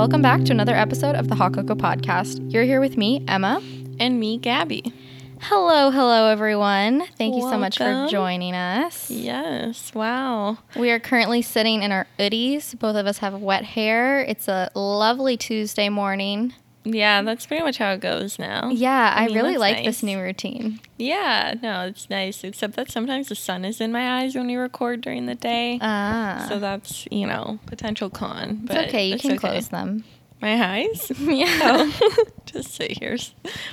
welcome back to another episode of the Hot Coco Podcast. You're here with me, Emma. And me, Gabby. Hello, hello, everyone. Thank you so much for joining us. Yes. Wow. We are currently sitting in our hoodies. Both of us have wet hair. It's a lovely Tuesday morning. Yeah, that's pretty much how it goes now. Yeah, I, mean, really like nice. this new routine. Yeah, no, it's nice. Except that sometimes the sun is in my eyes when we record during the day. Ah, so that's, you know, potential con. it's But okay. You it's can okay. close them. My eyes? Yeah. Oh, just sit here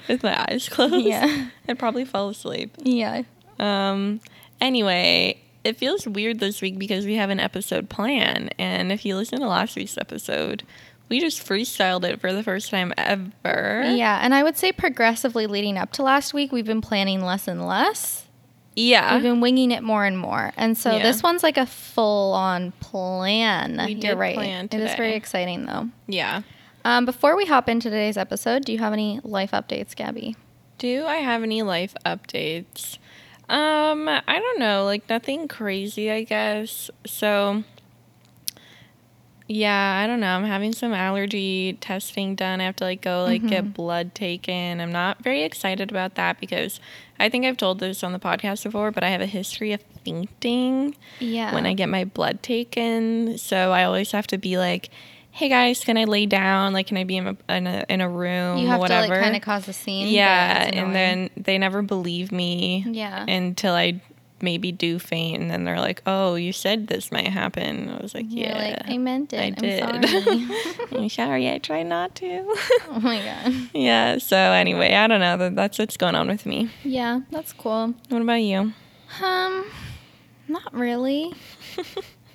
with my eyes closed. Yeah. I'd probably fall asleep. Yeah. Um, anyway, it feels weird this week because we have an episode plan. And if you listen to last week's episode, we just freestyled it for the first time ever. Yeah, and I would say progressively leading up to last week, we've been planning less and less. Yeah. We've been winging it more and more. And so Yeah. this one's like a full on plan. We You're right. plan It is very exciting though. yeah. Um, before we hop into today's episode, do you have any life updates, Gabby? Do I have any life updates? Um, I don't know, like nothing crazy, I guess. So yeah, I don't know. I'm having some allergy testing done. I have to like go like Mm-hmm. get blood taken. I'm not very excited about that because I think I've told this on the podcast before, but I have a history of fainting Yeah. when I get my blood taken. So I always have to be like, "Hey guys, can I lay down? Like, can I be in a in a, in a room? you have whatever." to like kind of cause a scene. Yeah, and then they never believe me Yeah. until I maybe do faint, and then they're like, "Oh, you said this might happen." I was like, You're "Yeah, like, I meant it. I I'm did." sorry. I'm sorry, I try not to. oh my god. yeah. So anyway, I don't know. That's what's going on with me. Yeah, that's cool. What about you? Um, not really.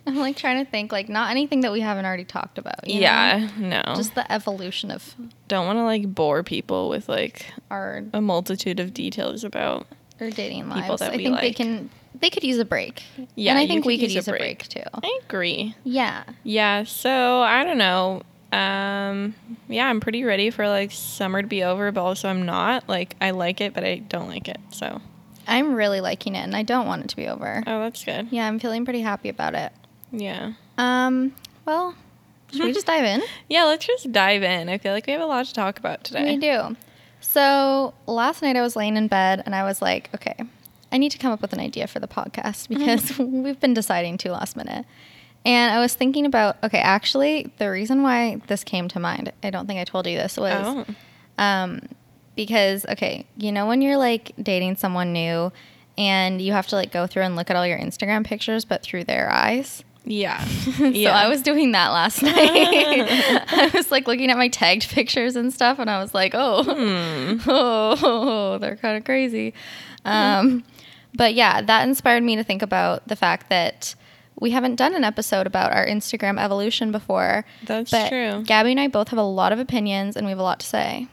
I'm like trying to think, like not anything that we haven't already talked about. you know? Yeah. No. Just the evolution of don't want to like bore people with like our a multitude of details about. Our dating lives. I think they can they could use a break. Yeah, and I think could we could use use a a break. break too. I agree. Yeah. Yeah, so I don't know. Um, yeah, I'm pretty ready for like summer to be over, but also I'm not. Like I like it, but I don't like it. So, I'm really liking it and I don't want it to be over. oh, that's good. Yeah, I'm feeling pretty happy about it. Yeah. Um, well, should we just dive in? Yeah, let's just dive in. I feel like we have a lot to talk about today. We do. So last night I was laying in bed and I was like, okay, I need to come up with an idea for the podcast because we've been deciding to last minute. And I was thinking about, okay, actually, the reason why this came to mind, I don't think I told you this, was Oh. um, because, okay, you know, when you're like dating someone new and you have to like go through and look at all your Instagram pictures, but through their eyes? Yeah. so yeah. I was doing that last night. I was like looking at my tagged pictures and stuff, and I was like, oh, Hmm. oh, they're kind of crazy. Um, but yeah, that inspired me to think about the fact that we haven't done an episode about our Instagram evolution before. That's but true. Gabby and I both have a lot of opinions, and we have a lot to say.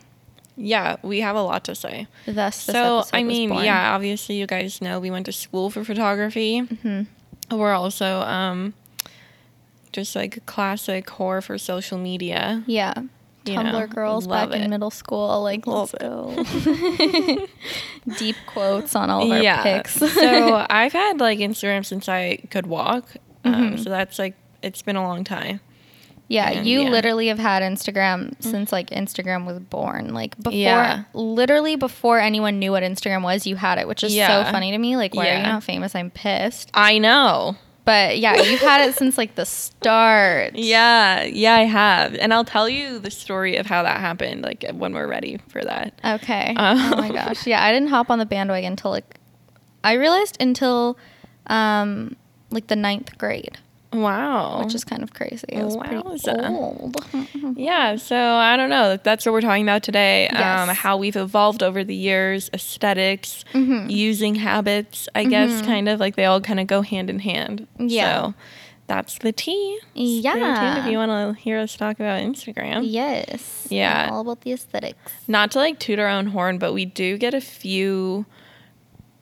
Yeah, we have a lot to say. Thus, so, I mean, yeah, obviously you guys know we went to school for photography. Mm-hmm. We're also um just like classic horror for social media. yeah. You Tumblr know, girls back in middle school, like Love let's go. Deep quotes on all of our yeah. pics. so I've had like Instagram since I could walk. Um, Mhm. so that's like it's been a long time. Yeah, And, you yeah. literally have had Instagram since like Instagram was born. Like before, Yeah. literally before anyone knew what Instagram was, you had it, which is Yeah. so funny to me. Like, why are you not famous? I'm pissed. I know. But yeah, you've had it since like the start. Yeah, yeah, I have, and I'll tell you the story of how that happened. Like when we're ready for that. Okay. Um, oh my gosh. Yeah, I didn't hop on the bandwagon until like I realized until um like the ninth grade, Wow. which is kind of crazy. It was. Yeah, so I don't know. That's what we're talking about today. Um, how we've evolved over the years, aesthetics, Mhm. using habits, I guess, Mhm. kind of like they all kind of go hand in hand. Yeah. So that's the tea. Stay Yeah. tuned if you want to hear us talk about Instagram. Yes. Yeah. I'm all about the aesthetics. Not to like toot our own horn, but we do get a few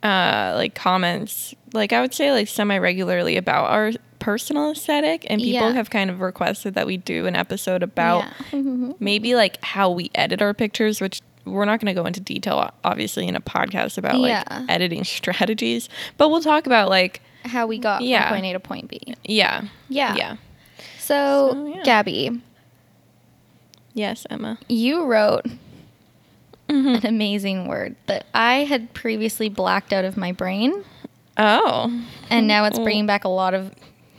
uh like comments like i would say like semi regularly about our personal aesthetic and people Yeah. have kind of requested that we do an episode about Yeah. maybe like how we edit our pictures, which we're not going to go into detail, obviously, in a podcast about like Yeah. editing strategies, but we'll talk about like, How we got Yeah. from point A to point B. yeah, Yeah. yeah. So, So, yeah. Gabby, Yes, Emma. You wrote Mm-hmm. an amazing word that I had previously blacked out of my brain, Oh. and now it's bringing back a lot of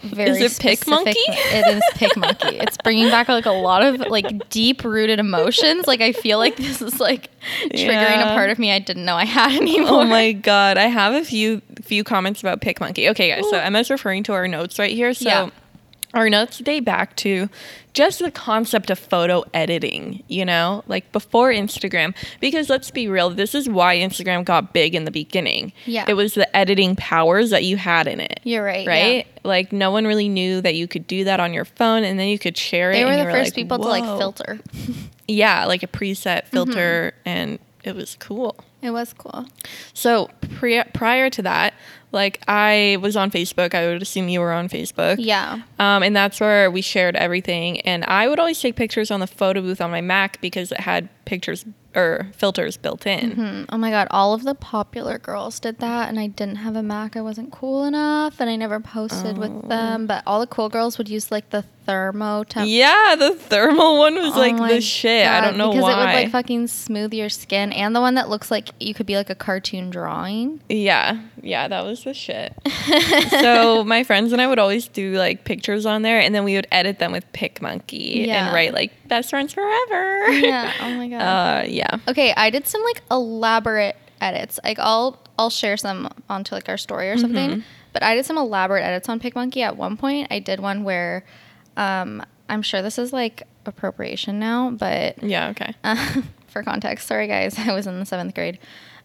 very Is it PicMonkey? It is PicMonkey. It's bringing back like a lot of like deep rooted emotions. Like I feel like this is like triggering Yeah. a part of me I didn't know I had anymore. Oh my god, I have a few few comments about PicMonkey. Okay, guys, so Emma's referring to our notes right here. So Yeah. Our notes date back to just the concept of photo editing, you know, like before Instagram. Because let's be real, this is why Instagram got big in the beginning. Yeah. It was the editing powers that you had in it. You're right. Right? yeah. Like no one really knew that you could do that on your phone and then you could share it. They were the first like, people to like filter. Yeah, like a preset Mm-hmm. filter and it was cool. It was cool. So pri- prior to that, like I was on Facebook. I would assume you were on Facebook. Yeah. Um, and that's where we shared everything. And I would always take pictures on the photo booth on my Mac because it had pictures or filters built in. Hmm. Oh my god, all of the popular girls did that, and I didn't have a Mac. I wasn't cool enough, and I never posted Oh. with them. But all the cool girls would use like the thermo temp. Yeah, the thermal one was Oh like the shit. I don't know because why. Because it would like fucking smooth your skin, and the one that looks like you could be like a cartoon drawing. Yeah, yeah, that was the shit. so my friends and I would always do like pictures on there, and then we would edit them with PicMonkey Yeah. and write like "best friends forever." Yeah. Oh my god. Uh, yeah. Okay, I did some like elaborate edits. Like I'll I'll share some onto like our story or something. Mm-hmm. But I did some elaborate edits on PicMonkey at one point. I did one where um I'm sure this is like appropriation now, but Yeah. Okay. uh, for context, sorry guys, I was in the seventh grade.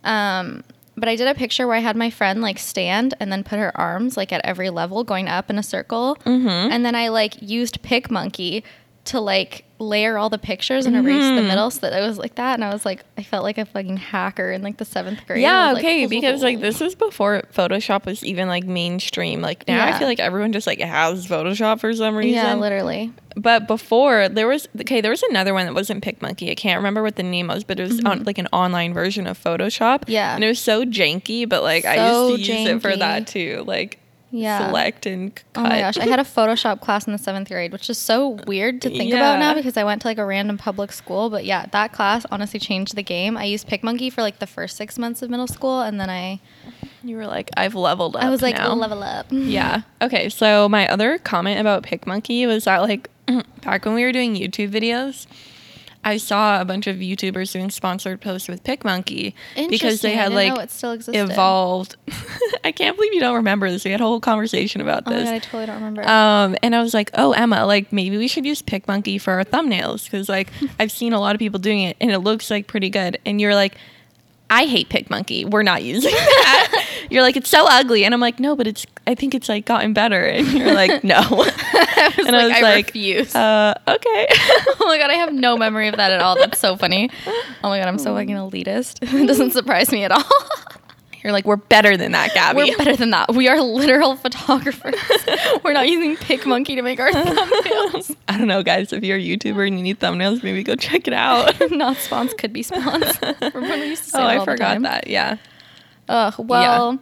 Um, but I did a picture where I had my friend like stand and then put her arms like at every level going up in a circle, Mm-hmm. and then I like used PicMonkey to like layer all the pictures and erase Mm-hmm. the middle so that it was like that, and I was like, I felt like a fucking hacker in like the seventh grade. Yeah, was like, okay, because like this was before Photoshop was even like mainstream. Like now I feel like everyone just like has Photoshop for some reason. Yeah, literally. But before there was okay, there was another one that wasn't PicMonkey. I can't remember what the name was, but it was on, like an online version of Photoshop. Mm-hmm. Yeah. and it was so janky. But like I used to use it for that too, like Yeah. select and cut. Oh my gosh, I had a Photoshop class in the seventh grade, which is so weird to think about now because I went to like a random public school. But yeah, that class honestly changed the game. I used PicMonkey for like the first six months of middle school, and then I you were like, I've leveled up. I was like now. level up. Yeah. Okay. So my other comment about PicMonkey was that like back when we were doing YouTube videos, I saw a bunch of YouTubers doing sponsored posts with PicMonkey because they had like it still existed. evolved. I can't believe you don't remember this. We had a whole conversation about Oh my this. god, I totally don't remember. Um, and I was like, oh, Emma, like maybe we should use PicMonkey for our thumbnails because like I've seen a lot of people doing it and it looks like pretty good. And you're like, I hate PicMonkey. We're not using that. You're like, it's so ugly. And I'm like, no, but it's, I think it's like gotten better. And you're like, no. I and I was I like, refuse. uh, okay. oh my god, I have no memory of that at all. That's so funny. Oh my god, I'm so fucking elitist. it doesn't surprise me at all. you're like, we're better than that, Gabby. We're better than that. We are literal photographers. We're not using PicMonkey to make our thumbnails. I don't know, guys. If you're a YouTuber and you need thumbnails, maybe go check it out. not spawns could be spawns. Remember we used to say oh, I forgot that. Yeah. Ugh. Well,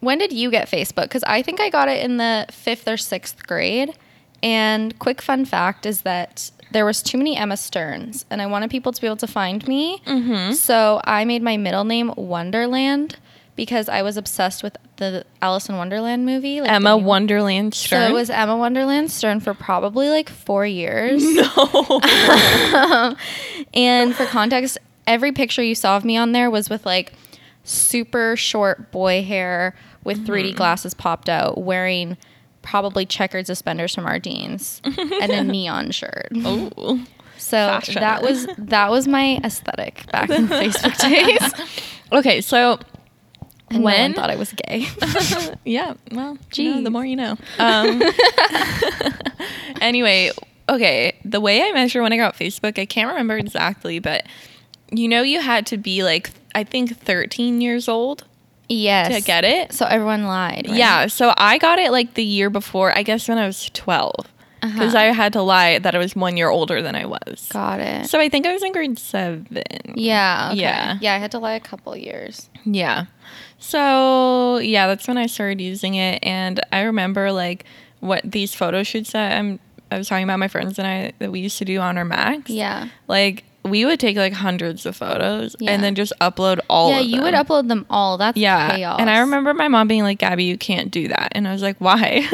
when did you get Facebook? Because I think I got it in the fifth or sixth grade. And quick fun fact is that there was too many Emma Stearns, and I wanted people to be able to find me. Mm-hmm. So I made my middle name Wonderland because I was obsessed with the Alice in Wonderland movie. like Emma Wonderland So it was Emma Wonderland Stern for probably like four years. no. And for context, every picture you saw of me on there was with like super short boy hair with 3D glasses popped out, wearing probably checkered suspenders from Ardene's and a neon shirt. oh. So Fashion. that was that was my aesthetic back in Facebook days. Okay, so And when no one thought I was gay. yeah, well, you know, the more you know. Um, anyway, okay, the way I measure when I got Facebook, I can't remember exactly, but you know, you had to be like, I think 13 years old yes. to get it. So everyone lied. right? Yeah, so I got it like the year before, I guess when I was 12, because Uh-huh. I had to lie that I was one year older than I was. Got it. So I think I was in grade seven. yeah. Okay. Yeah. Yeah. I had to lie a couple years. Yeah. So yeah, that's when I started using it, and I remember like what these photo shoots that I'm I was talking about my friends and I that we used to do on our Macs. Yeah. Like we would take like hundreds of photos Yeah. and then just upload all of them. yeah, you them. would upload them all. That's Yeah. chaos. And I remember my mom being like, Gabby, you can't do that. And I was like, why?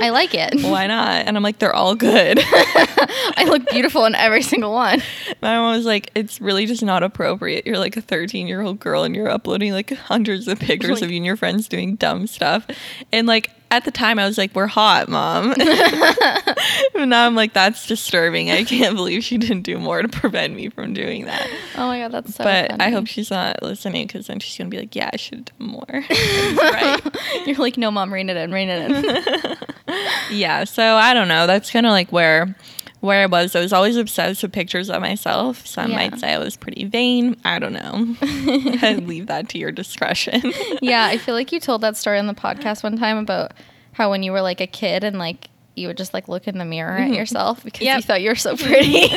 I like it. why not? And I'm like, they're all good. I look beautiful in every single one. my mom was like, it's really just not appropriate. You're like a 13 year old girl and you're uploading like hundreds of pictures Like- of you and your friends doing dumb stuff. And like at the time, I was like, we're hot, mom. but now I'm like, that's disturbing. I can't believe she didn't do more to prevent me from doing that. Oh my god, that's so but I hope she's not listening because then she's going to be like, yeah, I should have done more. right. You're like, no, mom, rein it in, rein it in. yeah so i don't know that's kind of like where where i was i was always obsessed with pictures of myself. Some Yeah. might say i was pretty vain. I don't know. I leave that to your discretion. Yeah, I feel like you told that story on the podcast one time about how when you were like a kid and like you would just like look in the mirror at mm-hmm. yourself because you thought you were so pretty.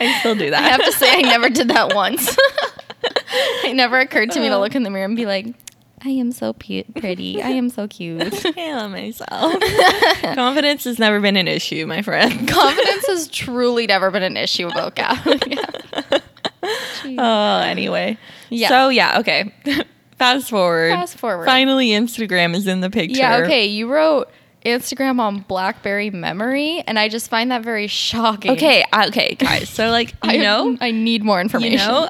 i still do that. I have to say, I never did that once. it never occurred to me to look in the mirror and be like, I am so pu- pretty. I am so cute. I love myself. Confidence has never been an issue, my friend. Confidence has truly never been an issue about Gab. yeah. Oh, anyway. Yeah. So yeah, okay. Fast forward. Fast forward. Finally, Instagram is in the picture. Yeah, okay. You wrote Instagram on Blackberry Memory, and I just find that very shocking. Okay, okay, guys. So like, you I, know, I need more information. You know,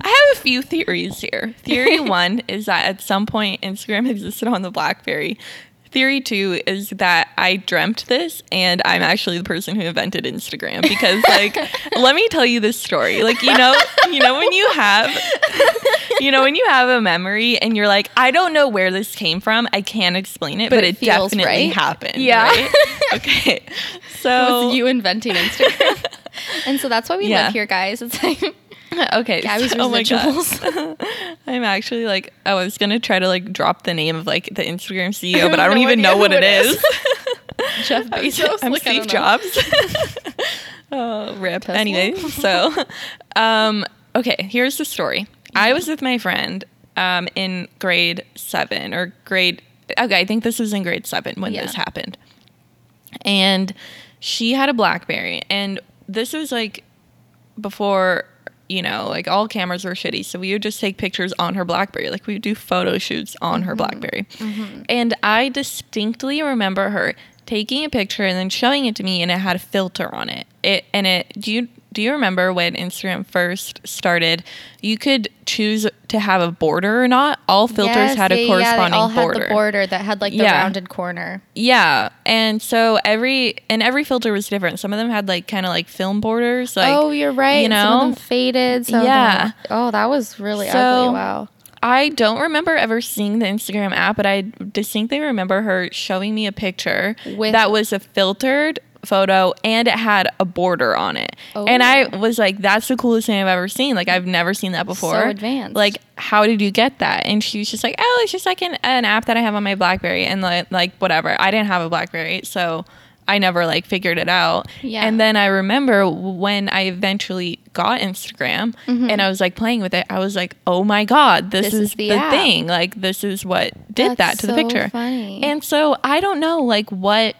I, have a few theories here. Theory one is that at some point Instagram existed on the BlackBerry. Theory two is that I dreamt this and I'm actually the person who invented Instagram because like let me tell you this story. Like you know, you know when you have you know when you have a memory and you're like I don't know where this came from. I can't explain it, but, But it, it definitely right. happened. Yeah. right? Okay. It So was you inventing Instagram. and so that's why we Yeah. live here, guys. It's like okay. Gabby's so- oh residuals. I'm actually like I was gonna try to like drop the name of like the Instagram CEO, but I don't No even know what it is. is. Jeff I'm, Bezos. I'm like, Steve. Jobs. oh, rip. Tesla? Anyway, so um, okay, here's the story. I was with my friend um, in grade seven or grade. Okay, I think this was in grade seven when this happened, and she had a BlackBerry, and this was like before you know like all cameras were shitty so we would just take pictures on her blackberry. Like we would do photo shoots on her mm-hmm. blackberry. Mm-hmm. And i distinctly remember her taking a picture and then showing it to me and it had a filter on it. It and it do you do you remember when instagram first started you could choose to have a border or not all filters Yes, had a yeah, yeah, corresponding they all border had the border that had like the Yeah. rounded corner. yeah and so every and every filter was different some of them had like kind of like film borders like oh, you're right. you Some of know? them faded. Some Yeah. Of them, oh, that was really So- ugly. Wow. I don't remember ever seeing the Instagram app, but I distinctly remember her showing me a picture With- that was a filtered photo and it had a border on it. And I Oh. was like, that's the coolest thing I've ever seen. Like, I've never seen that before. So advanced. Like, how did you get that? And she was just like, oh, it's just like an, an app that I have on my Blackberry. And like, like, whatever. I didn't have a Blackberry. So I never like figured it out. Yeah. And then I remember when I eventually got Instagram and I was like playing with it, I was like, oh my God, this, Mm-hmm. This is, is the the, thing. Like, this is what did That's that to the picture. funny. And so I don't know, like, what.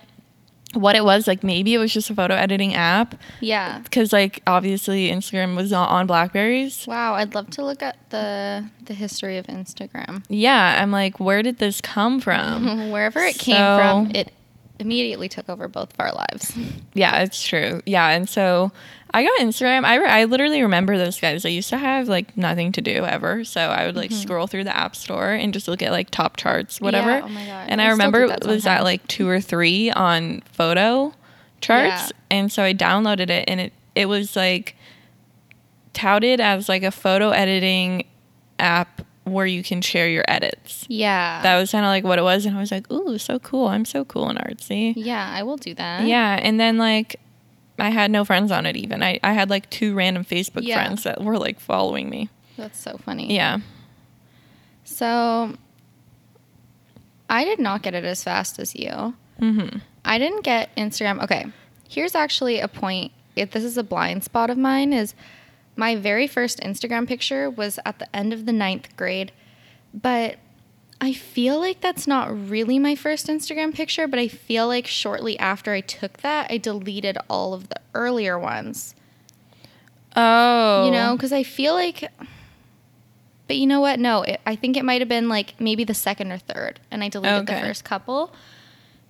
What it was like, maybe it was just a photo editing app Yeah. because, like, obviously Instagram was not on Blackberries. Wow. I'd love to look at the the history of Instagram. Yeah, I'm like, where did this come from? Wherever it came from, it immediately took over both of our lives. Yeah, it's true. Yeah, and so I got Instagram. I, re- I literally remember those guys. I used to have like nothing to do ever, so I would like scroll through the app store and just look at like top charts, whatever. Mm-hmm. Yeah, oh my God. And I I, remember it that was at like two or three on photo charts, Yeah. and so I downloaded it, and it it was like touted as like a photo editing app where you can share your edits. Yeah. That was kind of like what it was, and I was like, "Ooh, so cool! I'm so cool and artsy." yeah, I will do that. Yeah, and then like I had no friends on it even. I, I had like two random Facebook Yeah. friends that were like following me. That's so funny. Yeah. So I did not get it as fast as you. Mm-hmm. I didn't get Instagram. Okay, here's actually a point. If this is a blind spot of mine, is my very first Instagram picture was at the end of the ninth grade, but I feel like that's not really my first Instagram picture, but I feel like shortly after I took that, I deleted all of the earlier ones. Oh. You know, oh. because I feel like. But you know what? No, it, I think it might have been like maybe the second or third, and I deleted Okay. the first couple.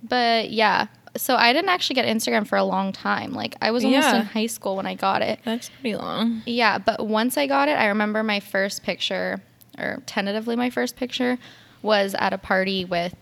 But yeah, so I didn't actually get Instagram for a long time. Like I was almost Yeah. in high school when I got it. That's pretty long. Yeah, but once I got it, I remember my first picture, or tentatively my first picture, was at a party with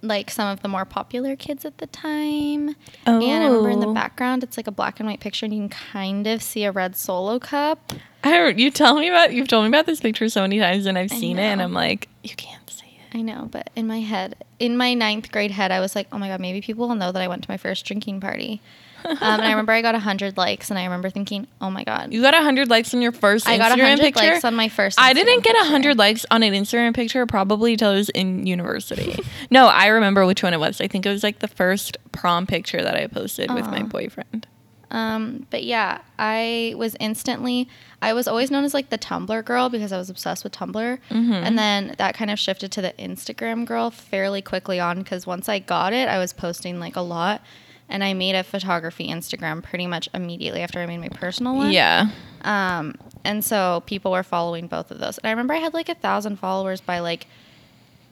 like some of the more popular kids at the time. And I remember in the Oh. background, it's like a black and white picture, and you can kind of see a red solo cup. I don't, you tell me about you've told me about this picture so many times and I've seen it and. I'm like, you can't see it. I know, but in my head, in my ninth grade head, I was like, oh my God, maybe people will know that I went to my first drinking party. Um, and I remember I got 100 likes, and I remember thinking, oh my God. You got hundred likes on your first I got Instagram 100 picture. likes on my first I didn't get picture. hundred likes on an Instagram picture probably till I was in university. no, I remember which one it was. I think it was like the first prom picture that I posted with my boyfriend. Um, but yeah, I was instantly. I was always known as like the Tumblr girl because I was obsessed with Tumblr, Mm-hmm. and then that kind of shifted to the Instagram girl fairly quickly on because once I got it, I was posting like a lot, and I made a photography Instagram pretty much immediately after I made my personal one. Yeah. Um, and so people were following both of those, and I remember I had like a thousand followers by like,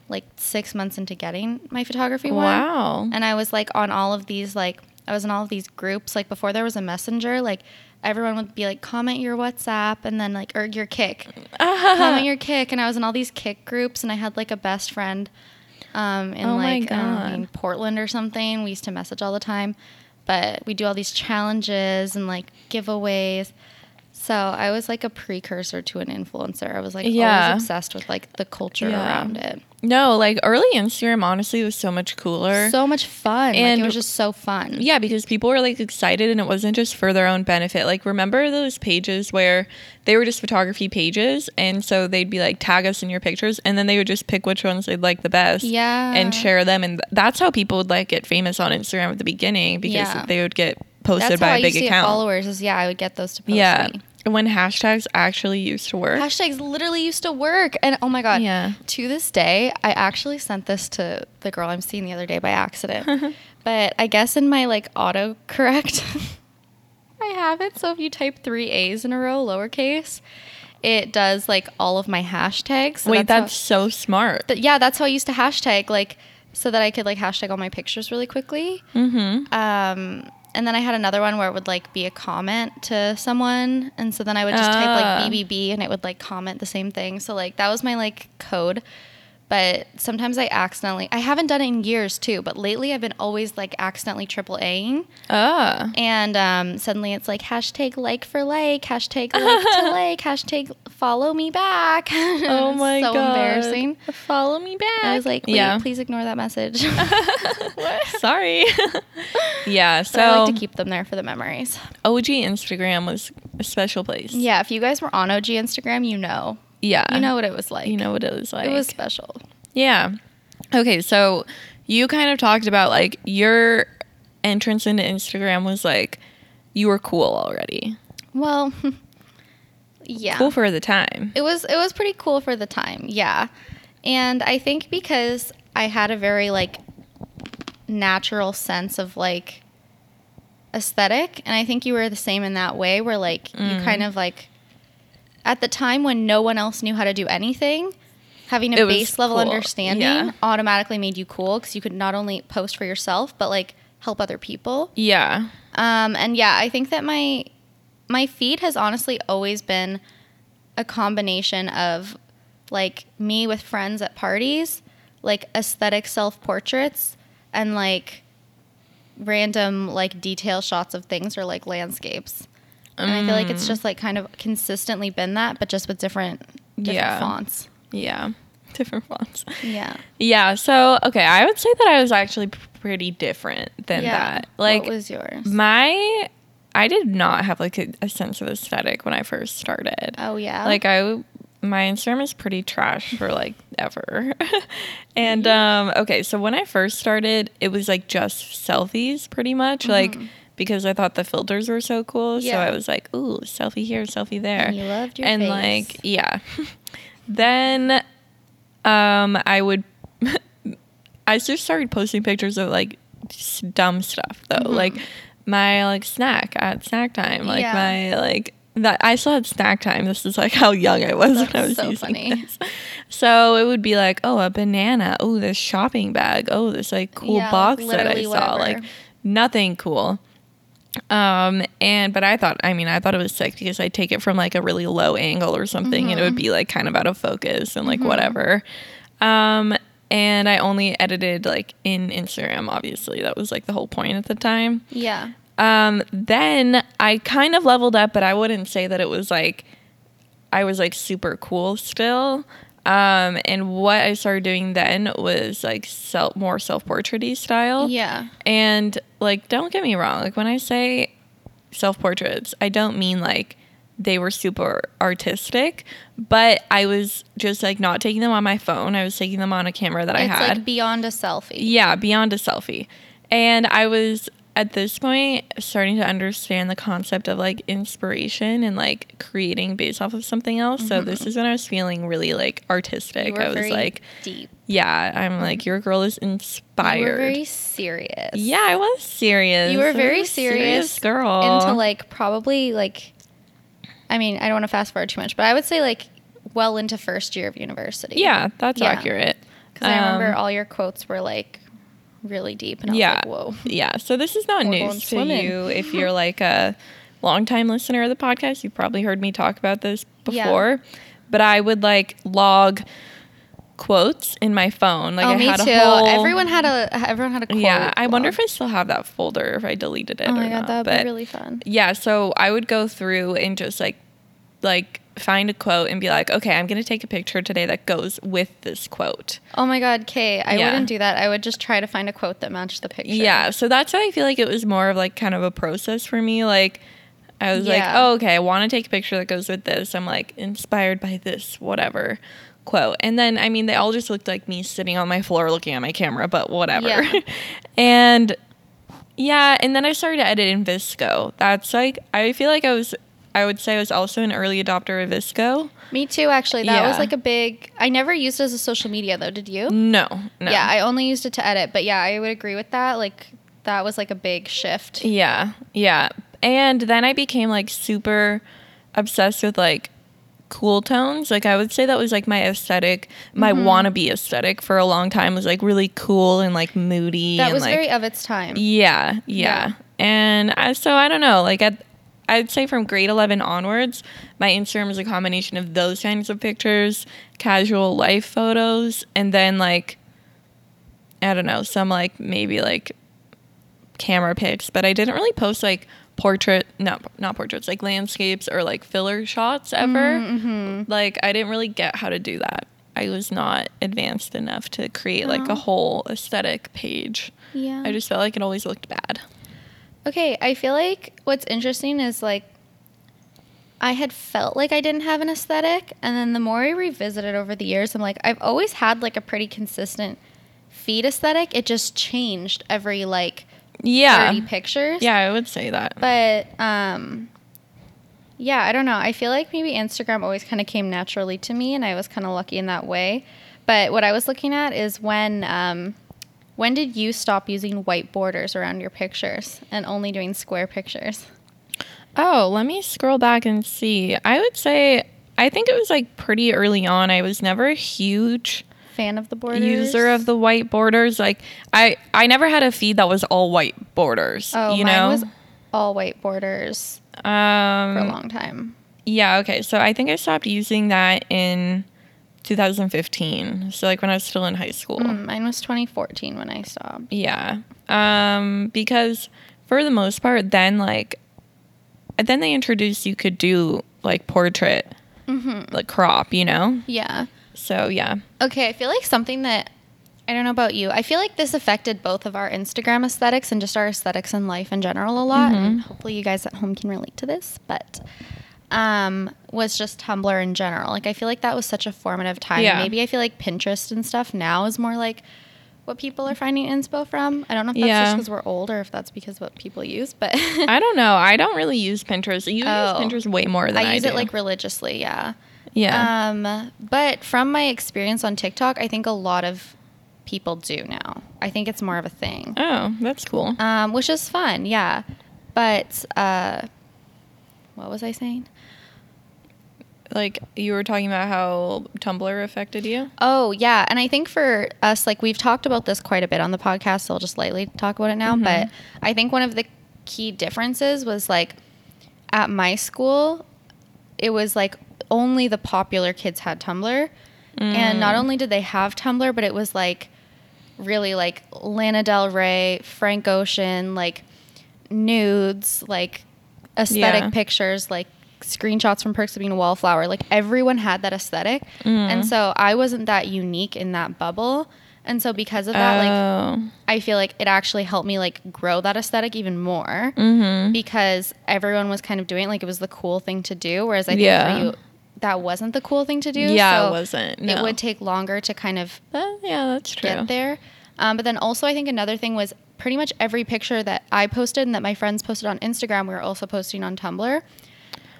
like six months into getting my photography one. Wow. And I was like on all of these like I was in all of these groups like before there was a messenger like everyone would be like comment your WhatsApp and then like or your Kik comment your Kik and I was in all these Kik groups and I had like a best friend um in Oh like I don't know, God. in Portland or something. We used to message all the time. But we do all these challenges and like giveaways so I was like a precursor to an influencer I was like Yeah. always obsessed with like the culture Yeah. around it No, like early Instagram honestly was so much cooler. so much fun like, And- it was just so fun Yeah, because people were like excited and it wasn't just for their own benefit. Like, remember those pages where they were just photography pages? And so they'd be like, tag us in your pictures. And then they would just pick which ones they'd like the best. Yeah. And share them. And that's how people would like get famous on Instagram at the beginning because Yeah. they would get posted That's by how a I big used to get account. followers. Is yeah, I would get those to post Yeah. me. When hashtags actually used to work. Hashtags literally used to work, and oh my god, Yeah. To this day, I actually sent this to the girl I'm seeing the other day by accident. but I guess in my like autocorrect, I have it. So if you type three A's in a row, lowercase, it does like all of my hashtags. So Wait, how- that's so smart. th- yeah, that's how I used to hashtag like so that I could like hashtag all my pictures really quickly. mm-hmm. Um, and then I had another one where it would like be a comment to someone, and so then I would just type Ah. like BBB, and it would like comment the same thing. So like that was my like code. But sometimes I accidentally, I haven't done it in years too, but lately I've been always like accidentally triple Aing. Ah. And um, suddenly it's like hashtag like for like, hashtag like to like, hashtag follow me back. Oh my so god. embarrassing. Follow me back. I was like, yeah. please ignore that message. Sorry. yeah. So So I like to keep them there for the memories. OG Instagram was a special place. Yeah, if you guys were on OG Instagram, you know. Yeah. You know what it was like. You know what it was like. it was special. Yeah. Okay, so you kind of talked about like your entrance into Instagram was like you were cool already. Well, yeah. Cool for the time. it was it was pretty cool for the time. Yeah. And I think because I had a very like natural sense of like aesthetic and I think you were the same in that way where like you Mm. kind of like at the time when no one else knew how to do anything having a It base level cool. understanding Yeah. automatically made you cool because you could not only post for yourself but like help other people Yeah. Um, and yeah, I think that my my feed has honestly always been a combination of like me with friends at parties, like aesthetic self portraits, and like random like detail shots of things or like landscapes. And I feel like it's just like kind of consistently been that, but just with different different Yeah. fonts. Yeah. Different fonts. Yeah. Yeah, so okay, I would say that I was actually pretty different than yeah. that. Like what was yours? my I did not have like a, a sense of aesthetic when I first started. oh yeah. Like I my Instagram is pretty trash for like ever. and um okay, so when I first started, it was like just selfies pretty much like because I thought the filters were so cool. So Mm-hmm. I was like, "Ooh, selfie here, selfie there." And you loved your And face. like, yeah. then Um, I would. I just started posting pictures of like dumb stuff though, like my like snack at snack time, like Yeah. my like that. I still had snack time. This is like how young I was when I was so using funny. this. So it would be like, oh, a banana. Oh, this shopping bag. Oh, this like cool Yeah, box that I saw. whatever. Like nothing cool. Um and but I thought I mean I thought it was sick because I'd take it from like a really low angle or something and it would Mm-hmm. be like kind of out of focus and like whatever. Um and I only edited like in Instagram obviously. That was like the whole point at the time. Yeah. Um then I kind of leveled up but I wouldn't say that it was like I was like super cool still. Um and what I started doing then was like self more self-portraity style. Yeah. And like, don't get me wrong. Like when I say self portraits, I don't mean like they were super artistic, but I was just like not taking them on my phone. I was taking them on a camera that I It's had. like beyond a selfie. yeah, beyond a selfie. And I was at this point starting to understand the concept of like inspiration and like creating based off of something else. So this is when I was feeling really like artistic. I was like, deep. yeah, I'm like your girl is inspired. You were very serious. Yeah, I was serious. You were very a serious girl. into like probably like I mean, I don't want to fast forward too much, but I would say like well into first year of university. yeah, that's Yeah. accurate. Because I remember Um, all your quotes were like really deep and I yeah, was like, whoa. yeah. So this is not news to you if you're like a longtime listener of the podcast. You've probably heard me talk about this Yeah. before, but I would like log quotes in my phone. Like oh, I me had too. a whole everyone had a everyone had a quote. yeah. I wonder if I still have that folder if I deleted it Oh or my god, that would but be really fun. yeah so i would go through and just like like find a quote and be like okay i'm gonna take a picture today that goes with this quote Oh my god, Kay, I Yeah. wouldn't do that. I would just try to find a quote that matched the picture. yeah so that's why i feel like it was more of like kind of a process for me like i was like oh okay i want to take a picture that goes with this i'm like inspired by this whatever quote and then i mean they all just looked like me sitting on my floor looking at my camera but whatever Yeah. and yeah and then i started to edit in VSCO that's like i feel like i was i would say i was also an early adopter of VSCO Me too, actually. That was like a big. I never used it as a social media though. Did you? No, no. Yeah, I only used it to edit. But yeah, I would agree with that. Like that was like a big shift. yeah, yeah. And then I became like super obsessed with like cool tones. Like I would say that was like my aesthetic, my Mm-hmm. wannabe aesthetic for a long time was like really cool and like moody. That and, was like, very of its time. Yeah, yeah. Yeah. And I, so I don't know, like at, I'd say from grade 11 onwards, my Instagram is a combination of those kinds of pictures, casual life photos, and then like I don't know, some like maybe like camera pics, but I didn't really post like portrait, no, not portraits, like landscapes or like filler shots ever. Mm-hmm. Like I didn't really get how to do that. I was not advanced enough to create like Oh. a whole aesthetic page. Yeah. I just felt like it always looked bad. Okay, I feel like what's interesting is like I had felt like I didn't have an aesthetic, and then the more I revisited over the years, I'm like, I've always had like a pretty consistent feed aesthetic. It just changed every like Yeah. 30 pictures. Yeah, I would say that. But um yeah, I don't know. I feel like maybe Instagram always kind of came naturally to me and I was kind of lucky in that way. But what I was looking at is when um when did you stop using white borders around your pictures and only doing square pictures? Oh, let me scroll back and see. I would say I think it was like pretty early on. I was never a huge Fan of the borders? user of the white borders. Like I I never had a feed that was all white borders. Oh, you mine know? was all white borders for a um long time. yeah, okay. So I think I stopped using that in 2015. So like when I was still in high school. Mm, mine was 2014 when I stopped. Yeah. Um, because for the most part, then like, then they introduced you could do like portrait, mhm like crop, you know? Yeah. So yeah. Okay, I feel like something that I don't know about you. I feel like this affected both of our Instagram aesthetics and just our aesthetics in life in general a lot. And hopefully you guys at home can relate to this, but um was just Tumblr in general. Like I feel like that was such a formative time. Yeah. Maybe I feel like Pinterest and stuff now is more like what people are finding inspo from. I don't know if that's Yeah. just because we're old or if that's because what people use, but I don't know. I don't really use Pinterest. You Oh. use Pinterest way more than I, do. I use do. it like religiously, yeah. Yeah. Um, but from my experience on TikTok, I think a lot of people do now. I think it's more of a thing, oh, that's cool. um, which is fun. Yeah. But uh, what was I saying? Like you were talking about how Tumblr affected you. Oh, yeah. And I think for us, like we've talked about this quite a bit on the podcast, so I'll just lightly talk about it now. But mm-hmm. I think one of the key differences was like at my school, it was like only the popular kids had Tumblr. And not mm. only did they have Tumblr, but it was like really like Lana Del Rey, Frank Ocean, like nudes, like aesthetic Yeah. pictures, like screenshots from Perks of Being a Wallflower. Like everyone had that aesthetic. Mm. And so I wasn't that unique in that bubble. And so because of that, like oh. I feel like it actually helped me like grow that aesthetic even more Mm-hmm. because everyone was kind of doing it like it was the cool thing to do. Whereas I think Yeah. for you, that wasn't the cool thing to do. Yeah, so it wasn't. It would take longer to kind of Uh, yeah, that's true. get there. Um, but then also, I think another thing was pretty much every picture that I posted and that my friends posted on Instagram, we were also posting on Tumblr.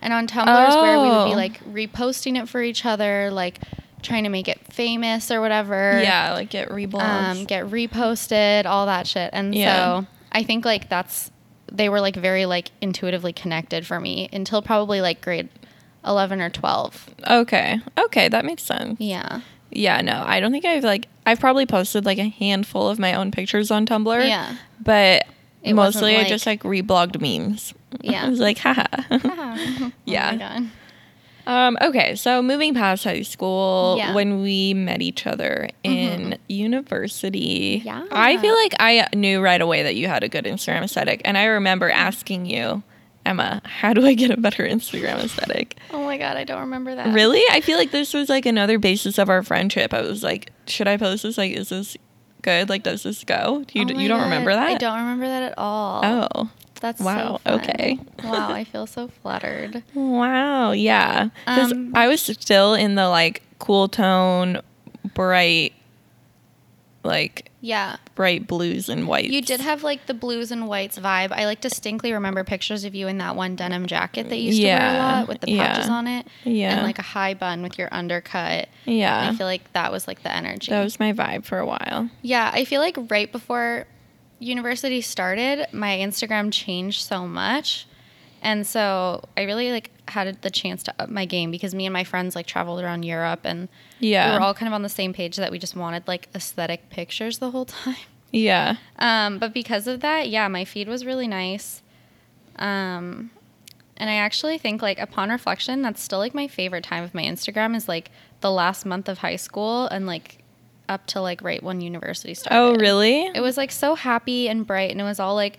And on Tumblr is where we would Oh. be like reposting it for each other, like trying to make it famous or whatever. Yeah, like get reblogs. Um, get reposted, all that shit. And Yeah. so I think like that's they were like very like intuitively connected for me until probably like grade 11 or 12. okay. Okay, that makes sense. Yeah. Yeah, no, I don't think I've like I've probably posted like a handful of my own pictures on Tumblr. Yeah. But It mostly I just like reblogged memes. Yeah. I was like, haha. Oh Yeah. God. Um, okay, so moving past high school, Yeah. Mm-hmm. when we met each other in university, Yeah. I feel like I knew right away that you had a good Instagram aesthetic. And I remember asking you, Emma, how do I get a better Instagram aesthetic? Oh my God, I don't remember that. Really? I feel like this was like another basis of our friendship. I was like, should I post this? Like, is this good? Like, does this go? You, Oh you don't God, remember that? I don't remember that at all. Oh, That's wow, So okay. wow, I feel so flattered. wow. Yeah. Because Um, I was still in the like cool tone, bright, like Yeah. bright blues and whites. You did have like the blues and whites vibe. I like distinctly remember pictures of you in that one denim jacket that you used to wear a lot with the patches yeah. on it. Yeah. And like a high bun with your undercut. Yeah. I feel like that was like the energy. that was my vibe for a while. yeah, I feel like right before university started, my Instagram changed so much. And so I really like had the chance to up my game because me and my friends like traveled around Europe and Yeah. we were all kind of on the same page that we just wanted like aesthetic pictures the whole time. Yeah. Um, but because of that, yeah, my feed was really nice. Um, and I actually think like upon reflection, that's still like my favorite time of my Instagram is like the last month of high school and like up to like right when university started. Oh, really? It was like so happy and bright and it was all like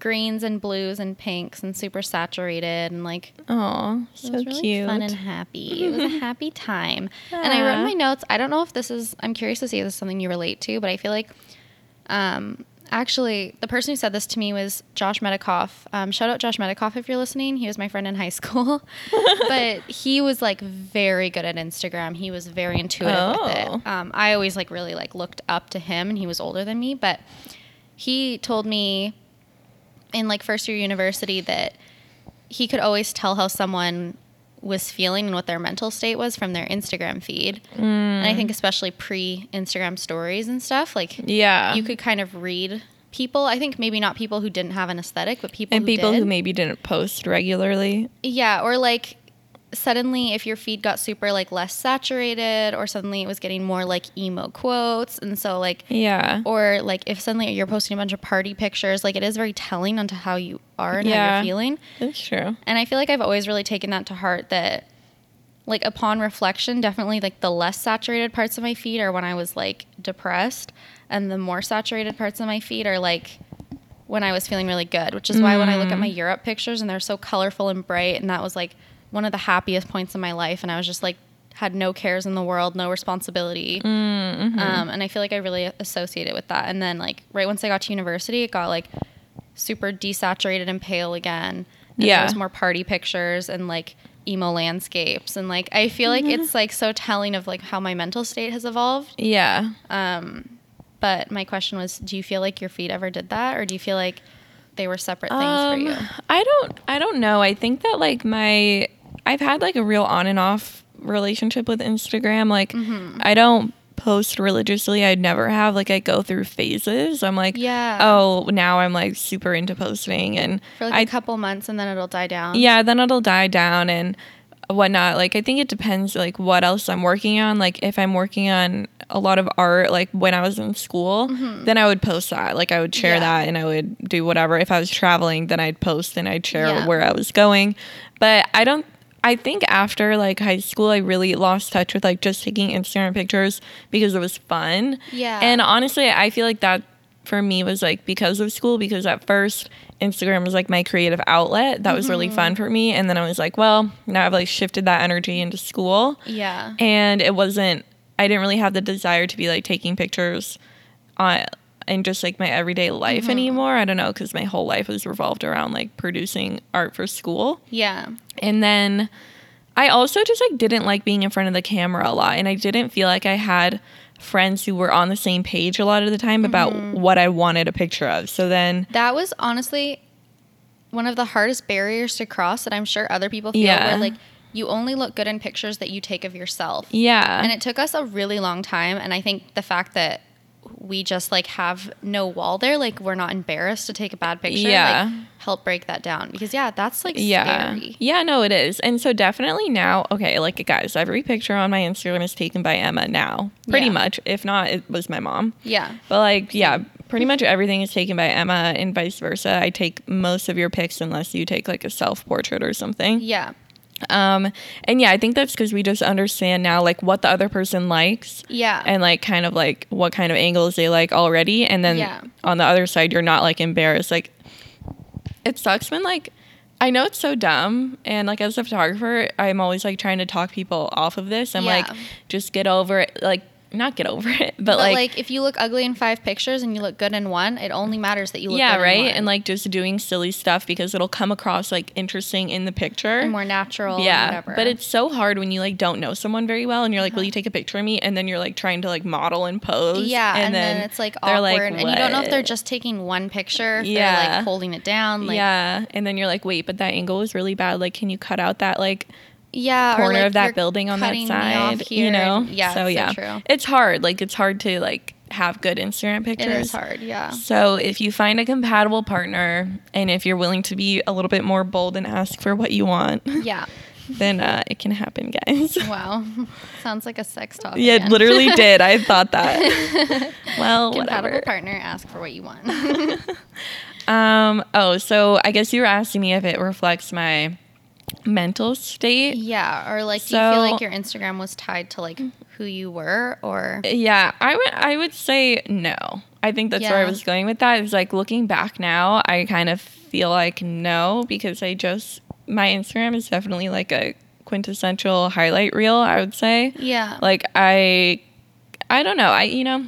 greens and blues and pinks and super saturated and like Oh, it so was really cute. fun and happy. It was a happy time. And I wrote in my notes, I don't know if this is I'm curious to see if this is something you relate to, but I feel like um actually the person who said this to me was Josh Medikoff. Um, shout out Josh Medikoff if you're listening. He was my friend in high school. but he was like very good at Instagram. He was very intuitive with Oh. it. Um, I always like really like looked up to him and he was older than me, but he told me in like first year university that he could always tell how someone was feeling and what their mental state was from their Instagram feed. And I think mm. especially pre Instagram stories and stuff, like Yeah. you could kind of read people. I think maybe not people who didn't have an aesthetic, but people and who people did. who maybe didn't post regularly. Yeah, or like suddenly if your feed got super like less saturated or suddenly it was getting more like emo quotes and so like Yeah. or like if suddenly you're posting a bunch of party pictures, like it is very telling onto how you are and how you're feeling. That's true. And I feel like I've always really taken that to heart that like upon reflection, definitely like the less saturated parts of my feed are when I was like depressed and the more saturated parts of my feed are like when I was feeling really good, which is why when I look at mm-hmm. my Europe pictures and they're so colorful and bright and that was like one of the happiest points in my life and I was just like had no cares in the world, no responsibility. Mm-hmm. Um, and I feel like I really associate it with that. And then like right once I got to university, it got like super desaturated and pale again. And Yeah. There was more party pictures and like emo landscapes. And like I feel like Mm-hmm. it's like so telling of like how my mental state has evolved. Yeah. Um, but my question was, do you feel like your feet ever did that, or do you feel like they were separate things for Um, you? I don't I don't know. I think that like my I've had like a real on and off relationship with Instagram. Like Mm-hmm. I don't post religiously. I'd never have. Like I go through phases. I'm like, Yeah. oh, now I'm like super into posting and For like I a couple months and then it'll die down. yeah, then it'll die down and whatnot. Like I think it depends like what else I'm working on. Like if I'm working on a lot of art, like when I was in school, then I would post that. Like I would share Mm-hmm. Yeah. that and I would do whatever. If I was traveling, then I'd post and I'd share Yeah. where I was going. But I don't I think after like high school I really lost touch with like just taking Instagram pictures because it was fun. Yeah. And honestly, I feel like that for me was like because of school because at first Instagram was like my creative outlet. That was really Mm-hmm. fun for me and then I was like, well, now I've like shifted that energy into school Yeah. and it wasn't I didn't really have the desire to be like taking pictures on in just like my everyday life Mm-hmm. anymore. I don't know cuz my whole life was revolved around like producing art for school. Yeah. And then I also just like didn't like being in front of the camera a lot and I didn't feel like I had friends who were on the same page a lot of the time about Mm-hmm. what I wanted a picture of. So then That was honestly one of the hardest barriers to cross that I'm sure other people feel Yeah. where like you only look good in pictures that you take of yourself. yeah. And it took us a really long time and I think the fact that we just like have no wall there, like we're not embarrassed to take a bad picture, Yeah. like help break that down. Because yeah, that's like yeah. scary. Yeah, no, it is. And so definitely now, okay, like guys, every picture on my Instagram is taken by Emma now. Pretty Yeah. much. If not, it was my mom. Yeah. But like, yeah, pretty much everything is taken by Emma and vice versa. I take most of your pics unless you take like a self portrait or something. Yeah. Um, and yeah, I think that's because we just understand now like what the other person likes Yeah. and like kind of like what kind of angles they like already. And then Yeah. on the other side, you're not like embarrassed. Like it sucks when like I know it's so dumb and like as a photographer, I'm always like trying to talk people off of this. I'm Yeah. like, just get over it. Like not get over it, but, but like, like, if you look ugly in five pictures and you look good in one, it only matters that you look yeah, good right. in one. And like just doing silly stuff because it'll come across like interesting in the picture. and more natural. yeah, but it's so hard when you like don't know someone very well, and you're like, "Will you uh-huh. take a picture of me?" And then you're like trying to like model and pose. yeah, and, then, it's like awkward, like, and you don't know if they're just taking one picture, if they're Yeah. like holding it down, like yeah, and then you're like, "Wait, but that angle was really bad. Like, can you cut out that like yeah, corner like, of that building on that cutting me off side?" you know? yeah, So yeah, it's hard. Like, it's hard to like have good Instagram pictures. it is hard, yeah. So if you find a compatible partner, and if you're willing to be a little bit more bold and ask for what you want, Yeah. then uh, it can happen, guys. Wow. Sounds like a sex talk. Yeah, it literally did. I thought that. well, Compatible whatever. partner, ask for what you want. Um. Oh, so I guess you were asking me if it reflects my mental state. yeah, or like, do you feel like your Instagram was tied to like mm. who you were, or Yeah, I would. I would say no. I think that's where I was going with that. Is like looking back now, I kind of feel like no because I just my Instagram is definitely like a quintessential highlight reel. I would say. yeah, like i i don't know i you know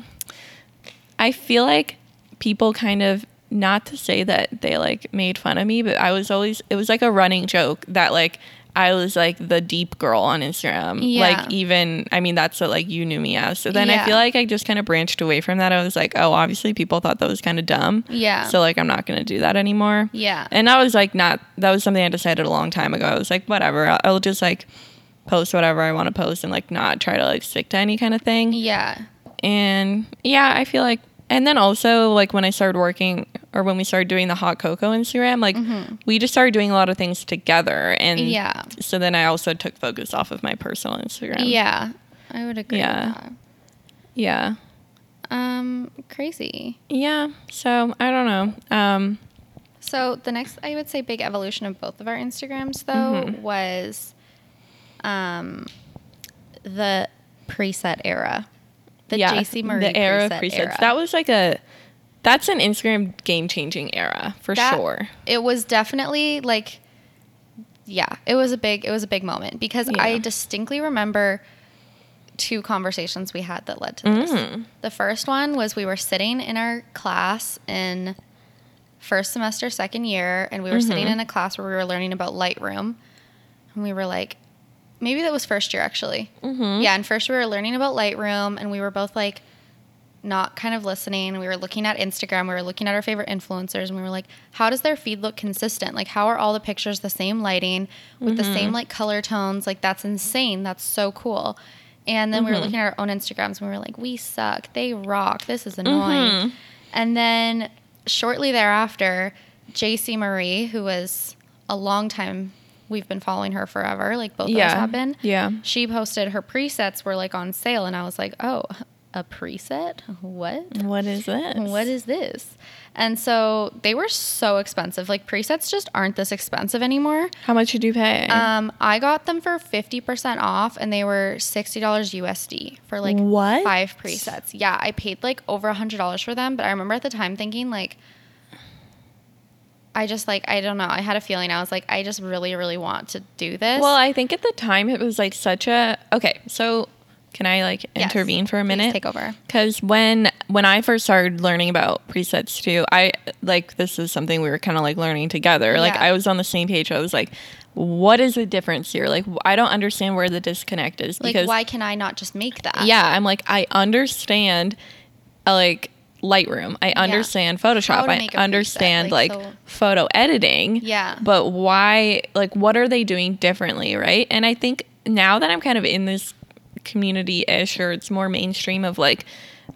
i feel like people kind of not to say that they like made fun of me but i was always it was like a running joke that like i was like the deep girl on instagram. Yeah. like even i mean that's what like you knew me as. So then i feel like i just kind of branched away from that. I was like oh obviously people thought that was kind of dumb. Yeah, so like i'm not gonna do that anymore. Yeah, and I was like, not that was something I decided a long time ago. I was like, whatever, I'll, I'll just like post whatever I want to post and like not try to like stick to any kind of thing. yeah, And yeah, I feel like, and then also like when I started working or when we started doing the Hot Coco Instagram, like we just started doing a lot of things together. And Mm-hmm. yeah, so then I also took focus off of my personal Instagram. yeah. I would agree. Yeah. With that. Yeah. Um, crazy. Yeah. So I don't know. Um, So the next, I would say, big evolution of both of our Instagrams though Mm-hmm. was, um, the preset era, the JC Marie the era of preset presets. era. That was like a that's an Instagram game changing era for That- sure. It was definitely like, yeah, it was a big, it was a big moment because Yeah. I distinctly remember two conversations we had that led to this. Mm. The first one was we were sitting in our class in first semester, second year, and we were sitting Mm-hmm. in a class where we were learning about Lightroom. And we were like, maybe that was first year actually. Mm-hmm. Yeah, and first we were learning about Lightroom, and we were both like, not kind of listening. We were looking at Instagram, we were looking at our favorite influencers, and we were like, how does their feed look consistent? Like, how are all the pictures the same lighting with the same mm-hmm. like color tones? Like, that's insane. That's so cool. And then we were mm-hmm. looking at our own Instagrams and we were like, we suck. They rock. This is annoying. Mm-hmm. And then shortly thereafter, JC Marie, who was a long time, we've been following her forever, like both of us have been. Yeah. She posted her presets were like on sale, and I was like, oh, a preset? What? What is this? What is this? And so they were so expensive. Like presets just aren't this expensive anymore. How much did you pay? Um, I got them for fifty percent off, and they were sixty dollars USD for like What? five presets. Yeah, I paid like over a hundred dollars for them, but I remember at the time thinking like, I just like I don't know. I had a feeling I was like, I just really, really want to do this. well, I think at the time it was like such a okay. So can I like Yes. intervene for a Please minute? Take over. Because when when I first started learning about presets too, I like this is something we were kind of like learning together. Like Yeah. I was on the same page. I was like, what is the difference here? Like I don't understand where the disconnect is Like, why can I not just make that? yeah, I'm like I understand uh, like Lightroom. I understand Photoshop. I preset, understand like, like, so- photo editing. Yeah. But why like what are they doing differently, right? And I think now that I'm kind of in this community ish or it's more mainstream of like